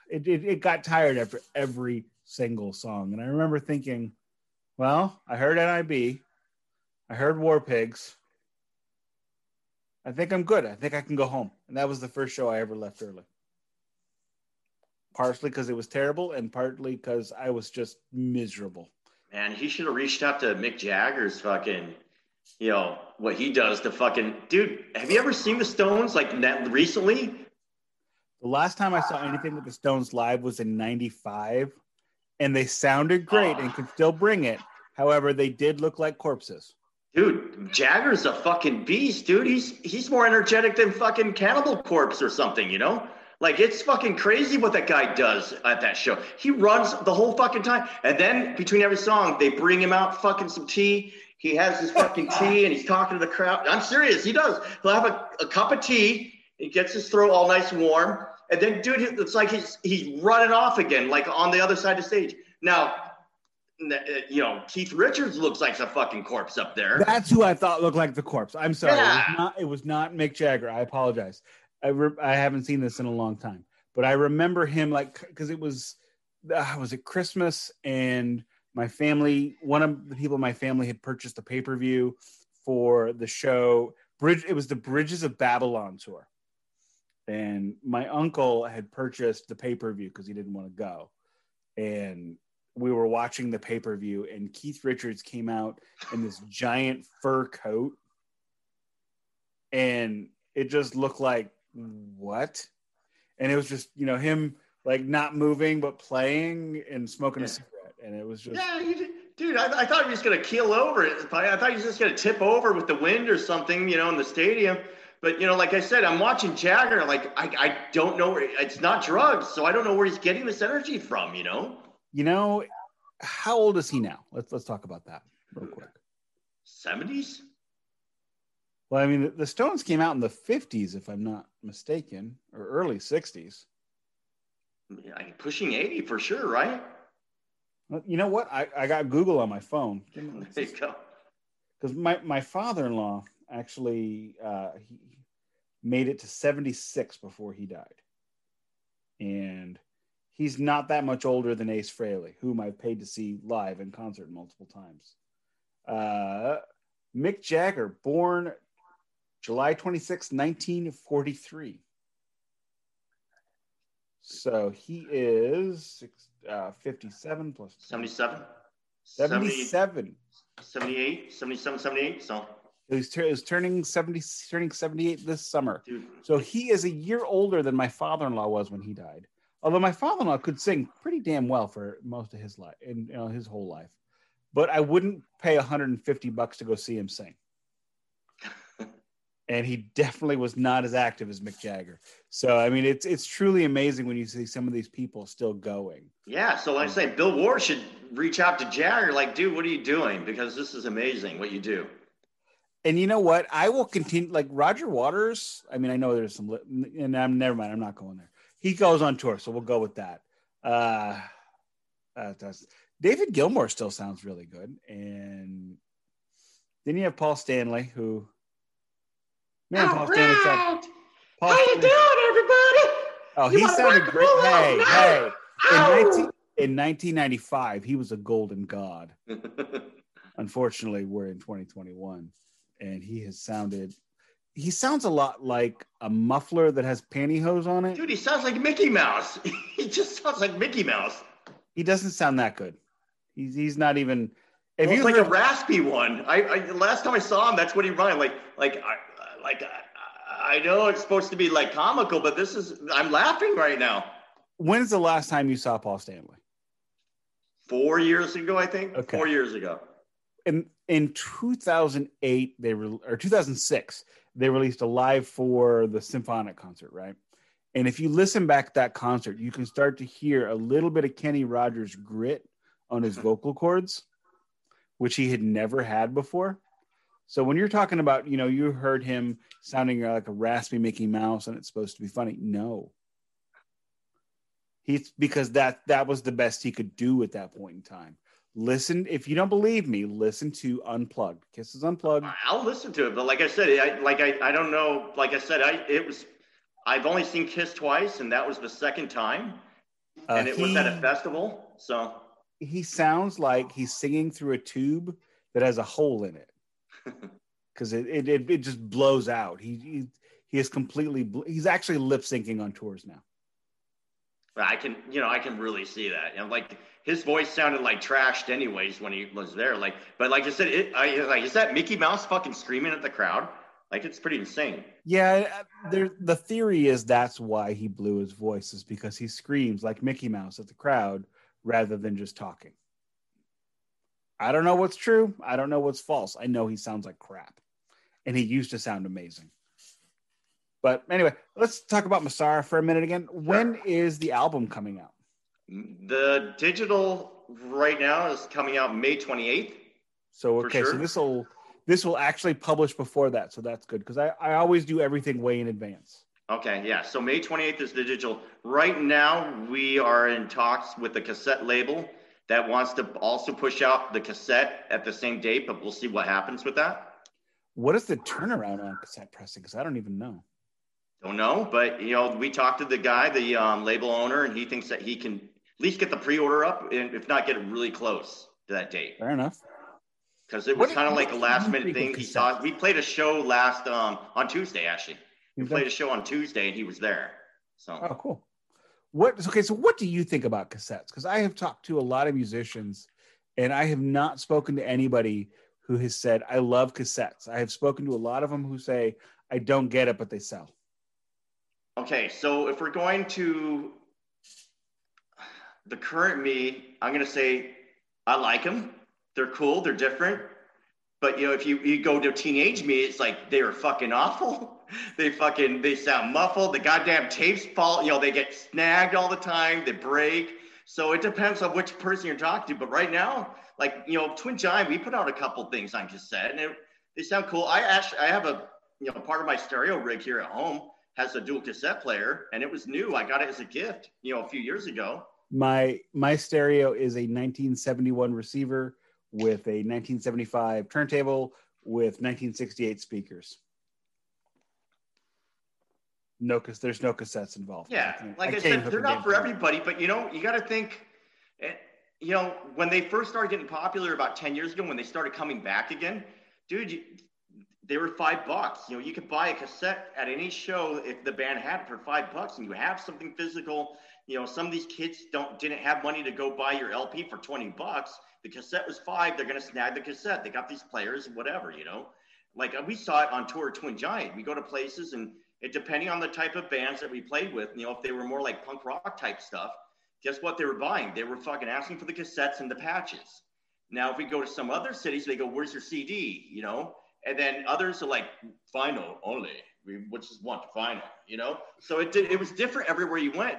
It, it, it got tired after every single song, and I remember thinking, "Well, I heard NIB, I heard War Pigs." I think I'm good. I think I can go home. And that was the first show I ever left early. Partially because it was terrible, and partly because I was just miserable. Man, he should have reached out to Mick Jagger's fucking, you know, what he does to fucking dude. Have you ever seen the Stones like that recently? The last time I saw anything with the Stones live was in '95, and they sounded great and could still bring it. However, they did look like corpses. Dude, Jagger's a fucking beast, dude. He's he's more energetic than fucking Cannibal Corpse or something, you know? Like it's fucking crazy what that guy does at that show. He runs the whole fucking time. And then between every song, they bring him out fucking some tea. He has his fucking tea and he's talking to the crowd. I'm serious, he does. He'll have a, a cup of tea, he gets his throat all nice and warm. And then, dude, it's like he's he's running off again, like on the other side of the stage. Now, uh, you know, Keith Richards looks like a fucking corpse up there. That's who I thought looked like the corpse. I'm sorry. Yeah. It, was not, it was not Mick Jagger. I apologize. I, re- I haven't seen this in a long time, but I remember him like, because it was, uh, was it Christmas and my family, one of the people in my family had purchased a pay per view for the show. Bridge, it was the Bridges of Babylon tour. And my uncle had purchased the pay per view because he didn't want to go. And we were watching the pay per view, and Keith Richards came out in this giant fur coat, and it just looked like what? And it was just you know him like not moving but playing and smoking yeah. a cigarette, and it was just yeah. dude, I, I, thought he was gonna keel over. I thought he was just gonna tip over with the wind or something, you know, in the stadium. But you know, like I said, I'm watching Jagger. Like I, I don't know where it's not drugs, so I don't know where he's getting this energy from. You know. You know, how old is he now? Let's let's talk about that real quick. 70s? Well, I mean, the Stones came out in the 50s, if I'm not mistaken, or early 60s. Yeah, pushing 80 for sure, right? You know what? I, I got Google on my phone. There you go. Because my, my father in law actually uh, he made it to 76 before he died. And he's not that much older than Ace Frehley, whom I've paid to see live in concert multiple times. Uh, Mick Jagger, born July 26, 1943. So he is uh, 57 plus 77. 77. 78, 77, 78. So he's, he's turning 70, turning 78 this summer. Dude. So he is a year older than my father in law was when he died. Although my father-in-law could sing pretty damn well for most of his life, and you know, his whole life, but I wouldn't pay 150 bucks to go see him sing. And he definitely was not as active as Mick Jagger. So I mean, it's it's truly amazing when you see some of these people still going. Yeah. So like I say, Bill Ward should reach out to Jagger, like, dude, what are you doing? Because this is amazing what you do. And you know what? I will continue. Like Roger Waters. I mean, I know there's some, and I'm never mind. I'm not going there he goes on tour, so we'll go with that. Uh, uh, David Gilmour still sounds really good, and then you have Paul Stanley, who man, All Paul. Stanley. Paul How Stanley, you doing, everybody? Oh, you he sounded great. Hey, hey. In, 19, in 1995, he was a golden god. Unfortunately, we're in 2021, and he has sounded he sounds a lot like a muffler that has pantyhose on it. Dude, he sounds like Mickey Mouse. he just sounds like Mickey Mouse. He doesn't sound that good. He's he's not even. If well, you like heard, a raspy one. I, I, last time I saw him, that's what he rhymed like like I, like I, I know it's supposed to be like comical, but this is I'm laughing right now. When's the last time you saw Paul Stanley? four years ago, I think. Okay. Four years ago. In in 2008, they re- or 2006, they released a live for the symphonic concert, right? And if you listen back to that concert, you can start to hear a little bit of Kenny Rogers grit on his vocal cords, which he had never had before. So when you're talking about, you know, you heard him sounding like a raspy Mickey Mouse and it's supposed to be funny. No. He's because that that was the best he could do at that point in time. Listen, if you don't believe me, listen to Unplugged. Kiss's Unplugged. I'll listen to it, but like I said, I like I, I don't know. Like I said, I it was I've only seen Kiss twice, and that was the second time, Uh, and it was at a festival. So he sounds like he's singing through a tube that has a hole in it because it, it, it it just blows out. He he, he is completely he's actually lip syncing on tours now. I can you know I can really see that. And like his voice sounded like trashed anyways when he was there. Like, but like I said, it I like is that Mickey Mouse fucking screaming at the crowd? Like it's pretty insane. Yeah, uh, there the theory is that's why he blew his voice is because he screams like Mickey Mouse at the crowd rather than just talking. I don't know what's true. I don't know what's false. I know he sounds like crap, and he used to sound amazing. But anyway, let's talk about Mosara for a minute again. When is the album coming out? The digital right now is coming out May 28th. So okay, so this will this will actually publish before that, so that's good because I, I always do everything way in advance. Okay, yeah. So May 28th is the digital. Right now, we are in talks with the cassette label that wants to also push out the cassette at the same date, but we'll see what happens with that. What is the turnaround on cassette pressing? Because I don't even know. Don't know, but you know, we talked to the guy, the um, label owner, and he thinks that he can at least get the pre-order up, and if not, get it really close to that date. Fair enough. Because it was kind of like a last-minute thing. He saw. We played a show last um, on Tuesday, actually. We played a show on Tuesday, and he was there. So Oh, cool. What? Okay, so what do you think about cassettes? Because I have talked to a lot of musicians, and I have not spoken to anybody who has said I love cassettes. I have spoken to a lot of them who say I don't get it, but they sell. Okay, so if we're going to the current me, I'm gonna say I like them. They're cool. They're different. But you know, if you, you go to teenage me, it's like they are fucking awful. they fucking they sound muffled. The goddamn tapes fall. You know, they get snagged all the time. They break. So it depends on which person you're talking to. But right now, like you know, Twin Giant, we put out a couple things on cassette, and it, they sound cool. I actually I have a you know part of my stereo rig here at home has a dual cassette player, and it was new. I got it as a gift, you know, a few years ago. My my stereo is a 1971 receiver with a 1975 turntable with 1968 speakers. No, because there's no cassettes involved. Yeah, can't- like I, can't said, they're not for everybody, but you know, you got to think. eh, You know, when they first started getting popular about ten years ago, when they started coming back again, dude, you, they were five bucks. You know, you could buy a cassette at any show if the band had it for five bucks, and you have something physical. You know, some of these kids don't didn't have money to go buy your LP for twenty bucks. The cassette was five. They're gonna snag the cassette. They got these players, whatever. You know, like uh, we saw it on tour Twin Giant. We go to places and it depending on the type of bands that we played with, you know, if they were more like punk rock type stuff, guess what they were buying? They were fucking asking for the cassettes and the patches. Now, if we go to some other cities, they go, "Where's your CD?" You know, and then others are like, "Vinyl only." We would just want vinyl, you know. So it did. It was different everywhere you went,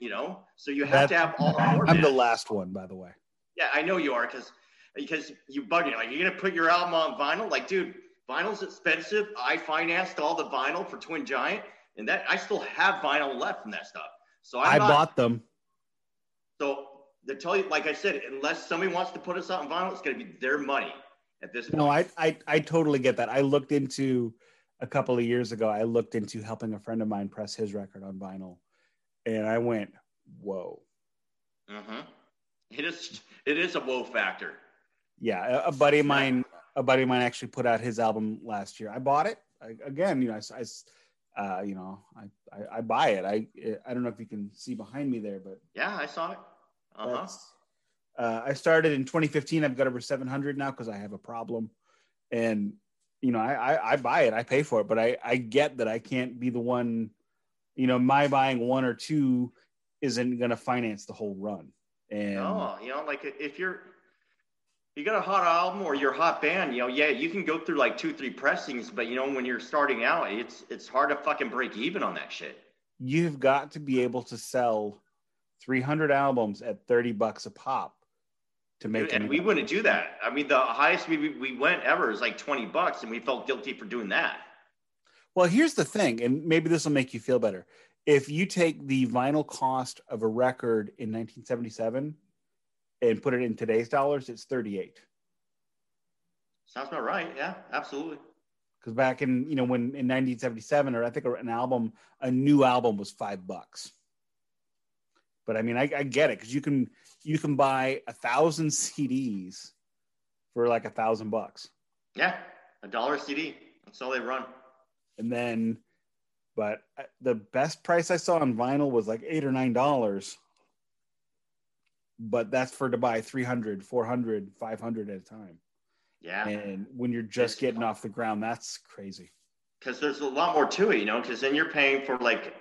you know. So you have to have all. I'm the last one, by the way. Yeah, I know you are because because you bugging like you're gonna put your album on vinyl. Like, dude, vinyl's expensive. I financed all the vinyl for Twin Giant, and that I still have vinyl left from that stuff. So I'm I not, bought them. So to tell you, like I said, unless somebody wants to put us out on vinyl, it's gonna be their money at this point. No, I, I I totally get that. I looked into a couple of years ago. I looked into helping a friend of mine press his record on vinyl, and I went, "Whoa!" Mhm. It is it is a woe factor. Yeah, a, a buddy of mine, a buddy of mine actually put out his album last year. I bought it I, again. You know, I, I uh, you know, I, I I buy it. I I don't know if you can see behind me there, but Yeah, I saw it. Uh huh. Uh, I started in 2015. I've got over 700 now because I have a problem, and you know, I, I I buy it, I pay for it, but I I get that I can't be the one. You know, my buying one or two isn't going to finance the whole run. And No, you know, like if you're you got a hot album or you're hot band, you know, yeah, you can go through like two, three pressings, but you know, when you're starting out, it's it's hard to fucking break even on that shit. you've got to be able to sell 300 albums at 30 bucks a pop to make and we wouldn't do that. I mean, the highest we we went ever is like twenty bucks, and we felt guilty for doing that. Well, here's the thing, and maybe this will make you feel better. If you take the vinyl cost of a record in 1977 and put it in today's dollars, it's 38. Sounds about right. Yeah, absolutely. Because back in you know when in 1977, or I think an album, a new album was five bucks. But I mean, I, I get it because you can you can buy a thousand CDs for like a thousand bucks. Yeah, a dollar CD. That's all they run. and then but uh, the best price i saw on vinyl was like eight or nine dollars but that's for to buy 300 400 500 at a time Yeah, and when you're just It's- getting off the ground that's crazy because there's a lot more to it, you know. Because then you're paying for like,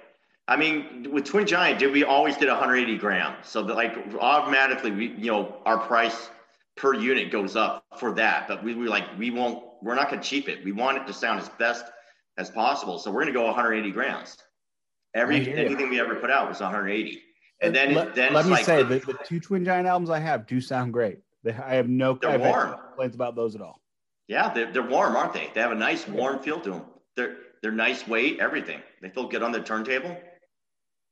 I mean, with Twin Giant, did we always did 180 grams? So that like automatically, we you know our price per unit goes up for that. But we were like, we won't. We're not going to cheap it. We want it to sound as best as possible. So we're going to go 180 grams. Every anything we ever put out was 180. And then let, then let me like say the- the, two twin giant albums i have do sound great they, i have no They're I have warm. complaints about those at all Yeah, they're, they're warm, aren't they? They have a nice warm feel to them. They're they're nice weight, everything. They feel good on the turntable.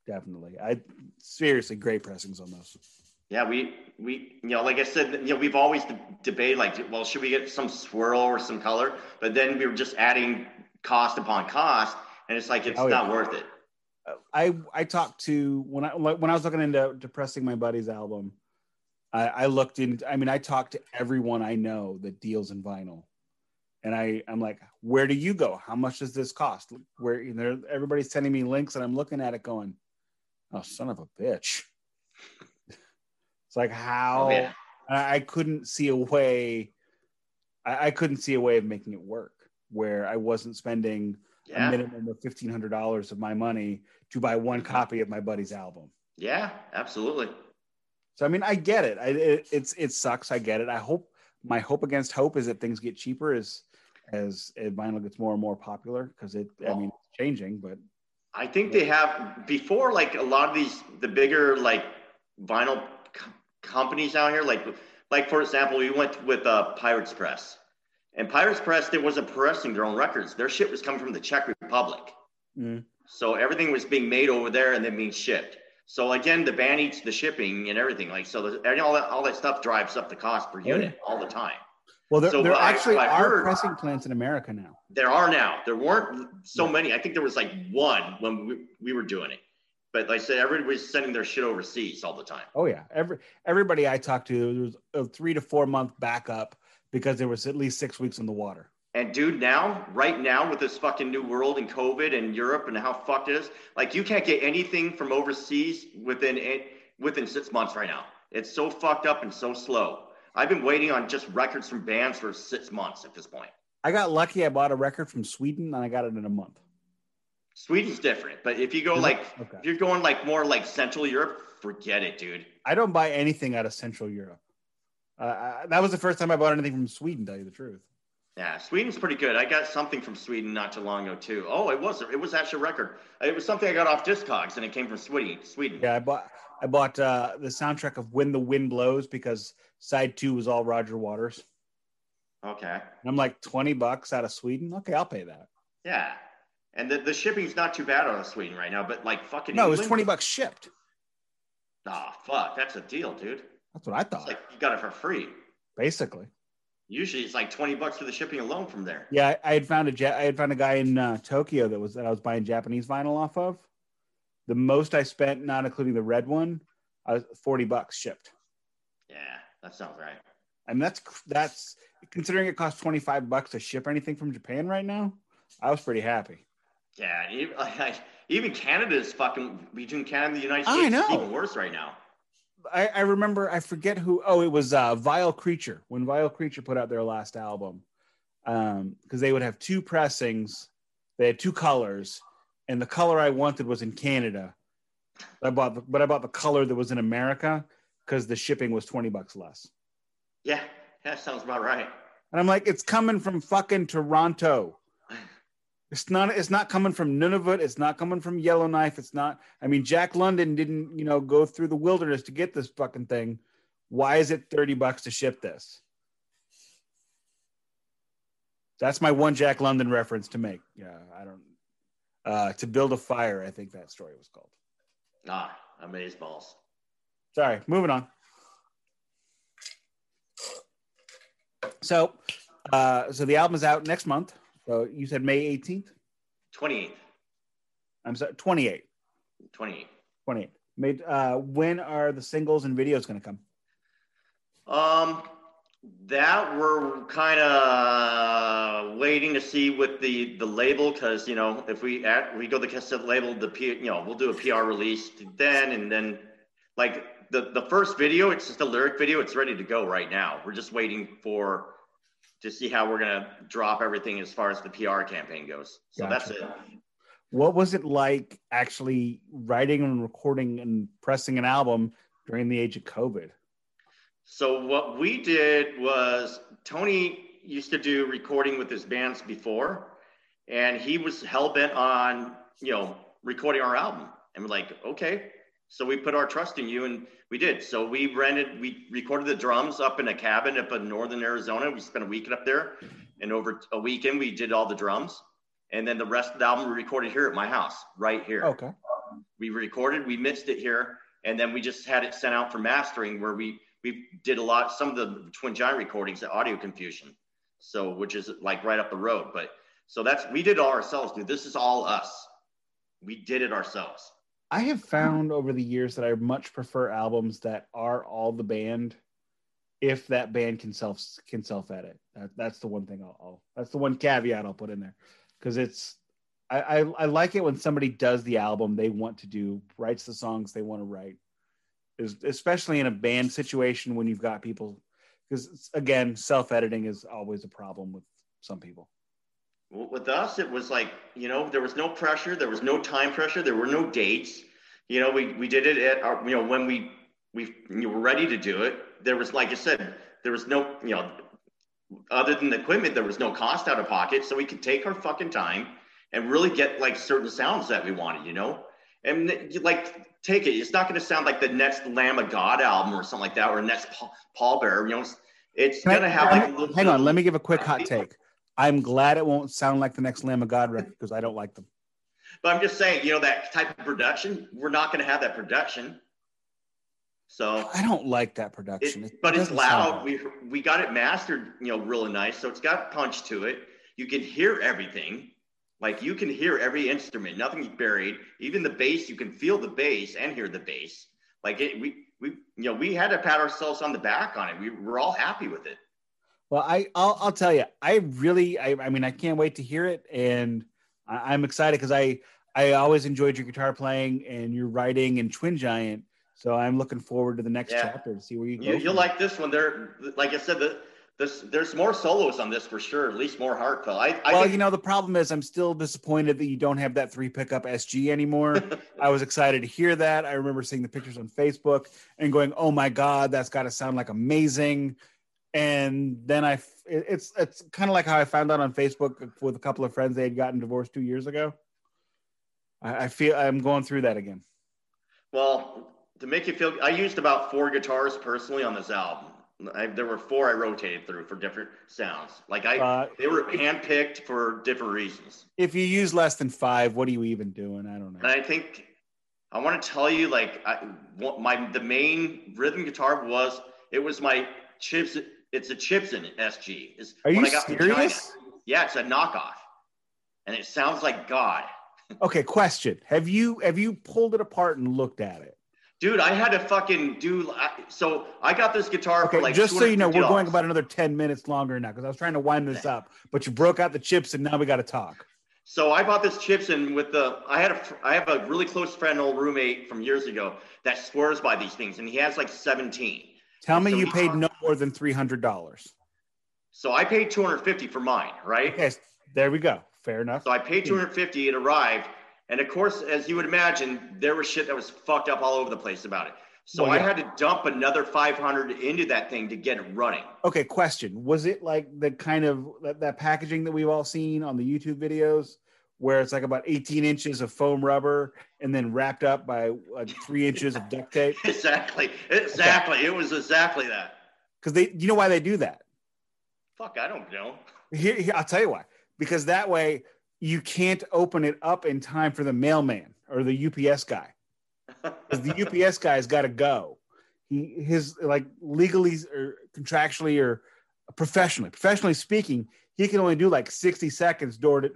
definitely i seriously great pressings on those Yeah, we we you know, like I said, you know, we've always de- debated like, well, should we get some swirl or some color? But then we were just adding cost upon cost, and it's like it's Oh, yeah. not worth it. I I talked to when I when I was looking into depressing my buddy's album, I, I looked in. I mean, I talked to everyone I know that deals in vinyl, and I I'm like, where do you go? How much does this cost? Where you know everybody's sending me links, and I'm looking at it going, oh son of a bitch. it's like how Oh, yeah. I, I couldn't see a way. I, I couldn't see a way of making it work where I wasn't spending a minimum of fifteen hundred dollars of my money to buy one copy of my buddy's album. yeah, absolutely. So I mean, I get it. I, it it's it sucks. I get it. I hope my hope against hope is that things get cheaper as as vinyl gets more and more popular because it. I mean, it's changing, but I think they have before like a lot of these the bigger like vinyl co- companies out here like like for example we went with uh, Pirates Press and Pirates Press they wasn't pressing their own records their shit was coming from the Czech Republic Mm. so everything was being made over there and then being shipped so again the band eats the shipping and everything like so the, and all that all that stuff drives up the cost per yeah. unit all the time well, there, So there actually I've are heard- pressing plants in America now. There are now. There weren't so Yeah. many. I think there was like one when we, we were doing it. But like I said, everybody's sending their shit overseas all the time. Oh yeah, every everybody I talked to there was a three to four month backup because there was at least six weeks in the water. And dude, now, right now, with this fucking new world and COVID and Europe and how fucked it is, like you can't get anything from overseas within it within six months right now. It's so fucked up and so slow. I've been waiting on just records from bands for six months at this point. I got lucky. I bought a record from Sweden and I got it in a month. Sweden's different, but if you go like, Okay. if you're going like more like Central Europe, forget it, dude. I don't buy anything out of Central Europe. Uh, that was the first time I bought anything from Sweden. Tell you the truth. Yeah, Sweden's pretty good. I got something from Sweden not too long ago too. Oh, it was it was actually a record. It was something I got off Discogs, and it came from Sweden. Sweden. Yeah, I bought I bought uh, the soundtrack of When the Wind Blows because side two was all Roger Waters. Okay. And I'm like twenty bucks out of Sweden. Okay, I'll pay that. Yeah, and the, the shipping's not too bad out of Sweden right now, but like fucking No, it was twenty bucks shipped. Ah, fuck, that's a deal, dude. That's what I It's thought. like you got it for free. Basically, Usually it's like twenty bucks for the shipping alone from there. yeah. I, I had found a ja- I had found a guy in uh, Tokyo that was that I was buying Japanese vinyl off of. The most I spent, not including the red one, I was forty bucks shipped. Yeah, that sounds right. Mean, that's that's considering it costs twenty five bucks to ship anything from Japan right now. I was pretty happy. Yeah, even, even Canada is fucking between Canada and the United States. I know. It's even worse right now. I, I remember I forget who. Oh, it was uh, Vile Creature when Vile Creature put out their last album, because they would have two pressings. They had two colors, and the color I wanted was in Canada. I bought, the, but I bought the color that was in America, because the shipping was 20 bucks less. Yeah, that sounds about right. And I'm like, it's coming from fucking Toronto. It's not. It's not coming from Nunavut. It's not coming from Yellowknife. It's not. I mean, Jack London didn't, you know, go through the wilderness to get this fucking thing. Why is it thirty bucks to ship this? That's my one Jack London reference to make. Yeah, I don't. Uh, to build a fire, I think that story was called. Ah, amazing balls. Sorry, moving on. So, uh, so the album is out next month. So you said May 18th? 28th. I'm sorry, 28. 28. 28. Made, uh, when are the singles and videos going to come? Um, that we're kind of waiting to see with the the label because you know if we at we go the cassette label the P you know we'll do a PR release then and then like the the first video it's just a lyric video it's ready to go right now we're just waiting for to see how we're gonna drop everything as far as the PR campaign goes so gotcha. that's it. What was it like actually writing and recording and pressing an album during the age of COVID? So what we did was Tony used to do recording with his bands before, and he was hell bent on you know recording our album. And we're like, okay. So we put our trust in you, and we did. So we rented, we recorded the drums up in a cabin up in northern Arizona. We spent a weekend up there, and over a weekend we did all the drums, and then the rest of the album we recorded here at my house, right here. Okay. We recorded, we mixed it here, and then we just had it sent out for mastering, where we we did a lot some of the twin giant recordings at audio confusion so which is like right up the road but so that's we did all ourselves dude this is all us we did it ourselves i have found over the years that i much prefer albums that are all the band if that band can self can self edit that, that's the one thing I'll, I'll that's the one caveat i'll put in there. Because it's I, I i like it when somebody does the album they want to do writes the songs they want to write. Is especially in a band situation when you've got people because again self-editing is always a problem with some people with us it was like you know there was no pressure there was no time pressure there were no dates you know we, we did it at our you know when we we you were ready to do it there was like i said there was no you know other than the equipment there was no cost out of pocket so we could take our fucking time and really get like certain sounds that we wanted you know and like take it. It's not going to sound like the next Lamb of God album or something like that, or next Pallbearer. You know, it's going to have like. Little, hang on, let me give a quick hot take. I'm glad it won't sound like the next Lamb of God record because I don't like them. But I'm just saying, you know, that type of production, we're not going to have that production. So I don't like that production. It, but it's loud. We we got it mastered, you know, really nice. So it's got punch to it. You can hear everything. Like you can hear every instrument, nothing's buried. Even the bass, you can feel the bass and hear the bass. Like it, we, we, you know, we had to pat ourselves on the back on it. We were all happy with it. Well, I, I'll, I'll tell you, I really, I, I mean, I can't wait to hear it, and I, am excited because I, I always enjoyed your guitar playing and your writing and Twin Giant. So I'm looking forward to the next yeah. chapter to see where you go. You, will like this one. There, like I said, the this, there's more solos on this for sure, at least more heartfelt. I, I well, think- you know, the problem is I'm still disappointed that you don't have that three pickup SG anymore. I was excited to hear that. I remember seeing the pictures on Facebook and going, "Oh my god, that's got to sound like amazing." And then I, it's it's kind of like how I found out on Facebook with a couple of friends they had gotten divorced two years ago. I, I feel I'm going through that again. Well, to make you feel, I used about four guitars personally on this album I, there were four I rotated through for different sounds. Like I, uh, they were handpicked for different reasons. If you use less than five, what are you even doing? I don't know. And I think I want to tell you, like, I, my the main rhythm guitar was it was my chips. It's a Gibson SG. Is are you serious? Yeah, it's a knockoff, and it sounds like God. okay, question: Have you have you pulled it apart and looked at it? Dude, I had to fucking do. So I got this guitar okay, for like. Just so you know, we're going about another ten minutes longer now because I was trying to wind this up, but you broke out the chips and now we got to talk. So I bought this Gibson with the. I had a. I have a really close friend, old roommate from years ago, that swears by these things, and he has like seventeen. Tell me so you paid no more than three hundred dollars. So I paid two hundred fifty for mine, right? Okay, there we go. Fair enough. So I paid two hundred fifty. It arrived and of course, as you would imagine, there was shit that was fucked up all over the place about it. So Well, I had to dump another 500 into that thing to get it running. Okay, question. Was it like the kind of that, that packaging that we've all seen on the YouTube videos where it's like about 18 inches of foam rubber and then wrapped up by like three inches of duct tape? Exactly. Exactly. It was exactly that. Because they, you know why they do that? Fuck, I don't know. Here, here, I'll tell you why. Because that way you can't open it up in time for the mailman or the UPS guy. Because the UPS guy's got to go. He his like legally or contractually or professionally, professionally speaking, he can only do like 60 seconds door to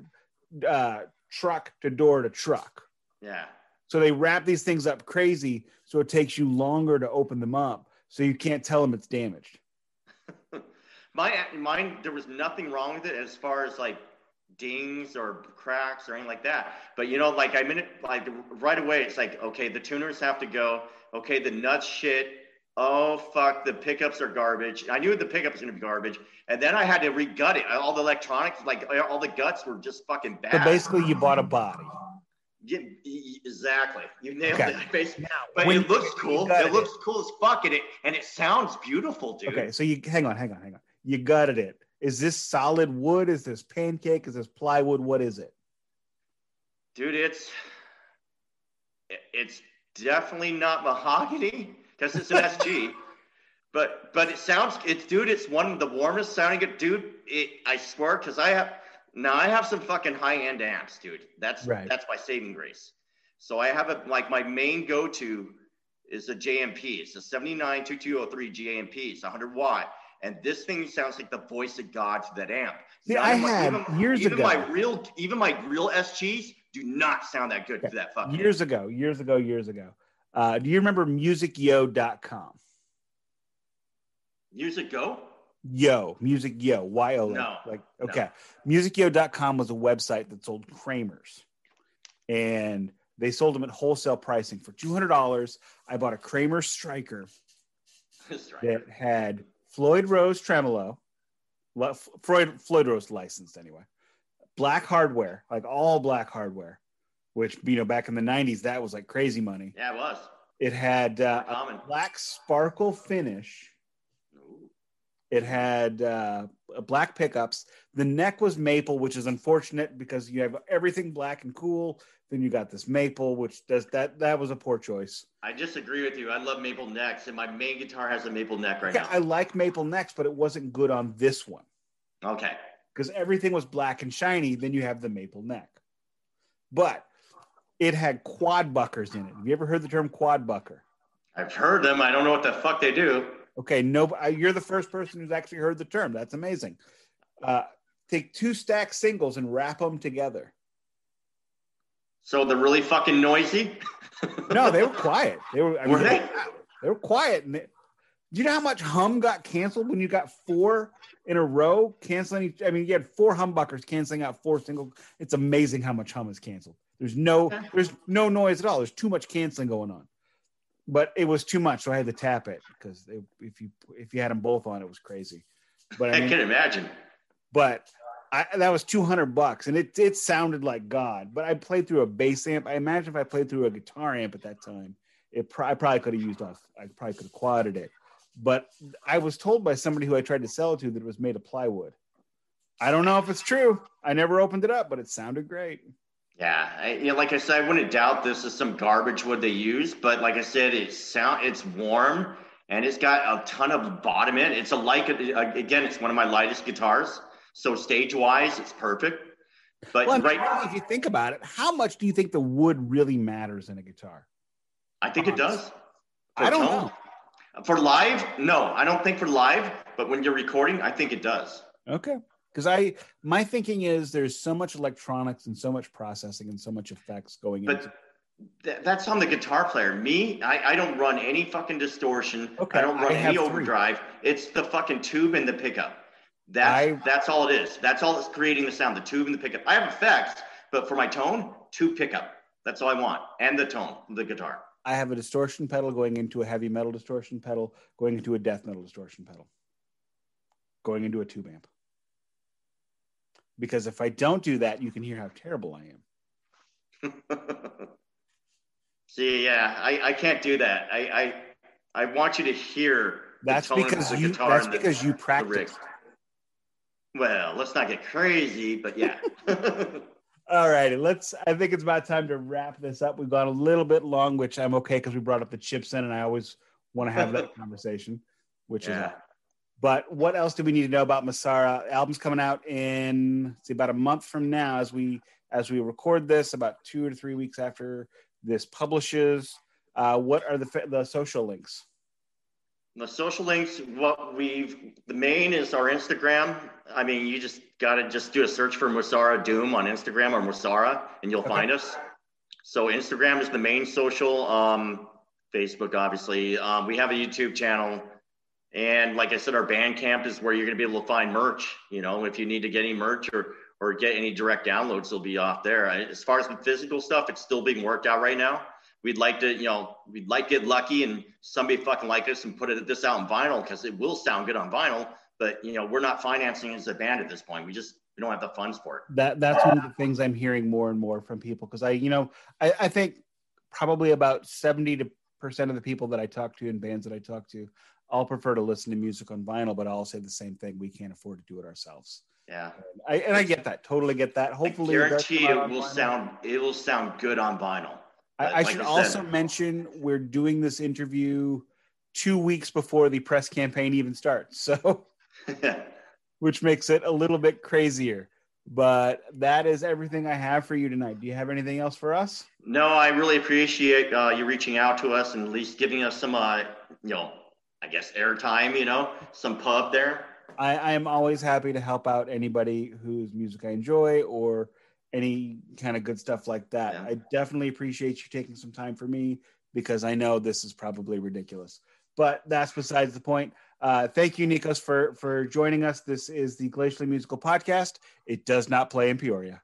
uh, truck to door to truck. Yeah. So they wrap these things up crazy, so it takes you longer to open them up, so you can't tell them it's damaged. My mine, there was nothing wrong with it as far as like dings or cracks or anything like that. But you know, like I mean, like right away, it's like okay, the tuners have to go. Okay, the nuts shit. Oh fuck, the pickups are garbage. I knew the pickups were gonna be garbage, and then I had to regut it. All the electronics, like all the guts, were just fucking bad. So basically, you bought a body. Yeah, exactly. You nailed Okay. it. Basically. Now, But when it looks cool. gutted It looks cool as fuck, and it and it sounds beautiful, dude. Okay, so you hang on, hang on, hang on. You gutted it. Is this solid wood? Is this pancake? Is this plywood? What is it? dude it's it's definitely not mahogany because it's an sg but but it sounds it's dude it's one of the warmest sounding dude it i swear because i have now i have some fucking high-end amps dude that's Right. that's my saving grace so i have a like my main go-to is oh a jmp it's a 79 2203 jmp it's 100 watt and this thing sounds like the voice of god to that amp See, I had even- years even ago. my real even my real sgs do not sound that good to that fucking Years ago, years ago, years ago. Uh, do you remember musicyo.com? Music Go? Yo, Music Yo, Y O. No, Like, no. okay. Musicyo.com was a website that sold Kramers. And they sold them at wholesale pricing for $200. I bought a Kramer Striker that had Floyd Rose tremolo, Floyd Floyd Rose licensed anyway. Black hardware, like all black hardware, which you know back in the '90s that was like crazy money. Yeah, it was. It had uh, a black sparkle finish. Ooh. It had uh, black pickups. The neck was maple, which is unfortunate because you have everything black and cool. Then you got this maple, which does that. That was a poor choice. I disagree with you. I love maple necks, and my main guitar has a maple neck right Okay, I like maple necks, but it wasn't good on this one. Okay. because everything was black and shiny. Then you have the maple neck, but it had quad buckers in it. Have you ever heard the term quad bucker? I've heard them. I don't know what the fuck they do. Okay, no, you're the first person who's actually heard the term. That's amazing. Uh, take two stack singles and wrap them together. So they're really fucking noisy? No, they were quiet. They were. I mean, Were they? They were quiet. And they, do you know how much hum got canceled when you got four in a row canceling? Each, I mean, you had four humbuckers canceling out four single. It's amazing how much hum is canceled. There's no, Okay. there's no noise at all. There's too much canceling going on. But it was too much, so I had to tap it because if you if you had them both on, it was crazy. But I I can imagine. but I, that was 200 bucks and it, it sounded like God. But I played through a bass amp. I imagine if I played through a guitar amp at that time, it pro- I probably could have used off, I probably could have quadded it. But I was told by somebody who I tried to sell it to that it was made of plywood. I don't know if it's true. I never opened it up, but it sounded great. Yeah, I, you know, like I said, I wouldn't doubt this is some garbage wood they use, but like I said, it's sound, it's warm, and it's got a ton of bottom in. it. It's a like again, it's one of my lightest guitars, so stage wise, it's perfect. But Well, right, now, if you think about it, how much do you think the wood really matters in a guitar? I think it does. For I don't tone. know. For live, no, I don't think for live, but when you're recording, I think it does. Okay. Because I, my thinking is there's so much electronics and so much processing and so much effects going into But th- that's on the guitar player. Me, I, I don't run any fucking distortion. Okay, I don't run I any three. overdrive. It's the fucking tube and the pickup. That's I- that's all it is. That's all that's creating the sound. The tube and the pickup. I have effects, but for my tone, tube pickup. That's all I want, and the tone, of the guitar. I have a distortion pedal going into a heavy metal distortion pedal, going into a death metal distortion pedal, going into a tube amp. Because if I don't do that, you can hear how terrible I am. See, yeah, I, I can't do that. I, I I want you to hear. That's because you. That's because the, you practice. Well, let's not get crazy, but yeah. All righty, let's. I think it's about time to wrap this up. We've gone a little bit long, which I'm okay because we brought up the Chibson, and I always want to have that conversation, which yeah. is. But what else do we need to know about Mosara? Album's coming out in see about a month from now, as we as we record this, about two or three weeks after this publishes. Uh, what are the the social links? The social links, what we've, the main is our Instagram. I mean, you just got to just do a search for Mosara Doom on Instagram or Mosara and you'll okay. find us. So Instagram is the main social, um, Facebook, obviously. Um, we have a YouTube channel. And like I said, our Bandcamp is where you're going to be able to find merch. You know, if you need to get any merch or, or get any direct downloads, they'll be off there. As far as the physical stuff, it's still being worked out right now we'd like to, you know, we'd like to get lucky and somebody fucking like us and put it this out on vinyl because it will sound good on vinyl. But you know, we're not financing as a band at this point. We just we don't have the funds for it. That that's one of the things I'm hearing more and more from people because I, you know, I, I think probably about 70 to percent of the people that I talk to in bands that I talk to all prefer to listen to music on vinyl, but I'll say the same thing. We can't afford to do it ourselves. Yeah, and I, and I get that. Totally get that. Hopefully, I guarantee it will sound it will sound good on vinyl. I, I like should also mention we're doing this interview two weeks before the press campaign even starts. So, which makes it a little bit crazier. But that is everything I have for you tonight. Do you have anything else for us? No, I really appreciate uh, you reaching out to us and at least giving us some, uh, you know, I guess airtime. You know, some pub there. I, I am always happy to help out anybody whose music I enjoy or any kind of good stuff like that. Yeah. I definitely appreciate you taking some time for me because I know this is probably ridiculous. But that's besides the point. Uh, thank you, Nikos, for for joining us. This is the Glacially Musical Podcast. It does not play in Peoria.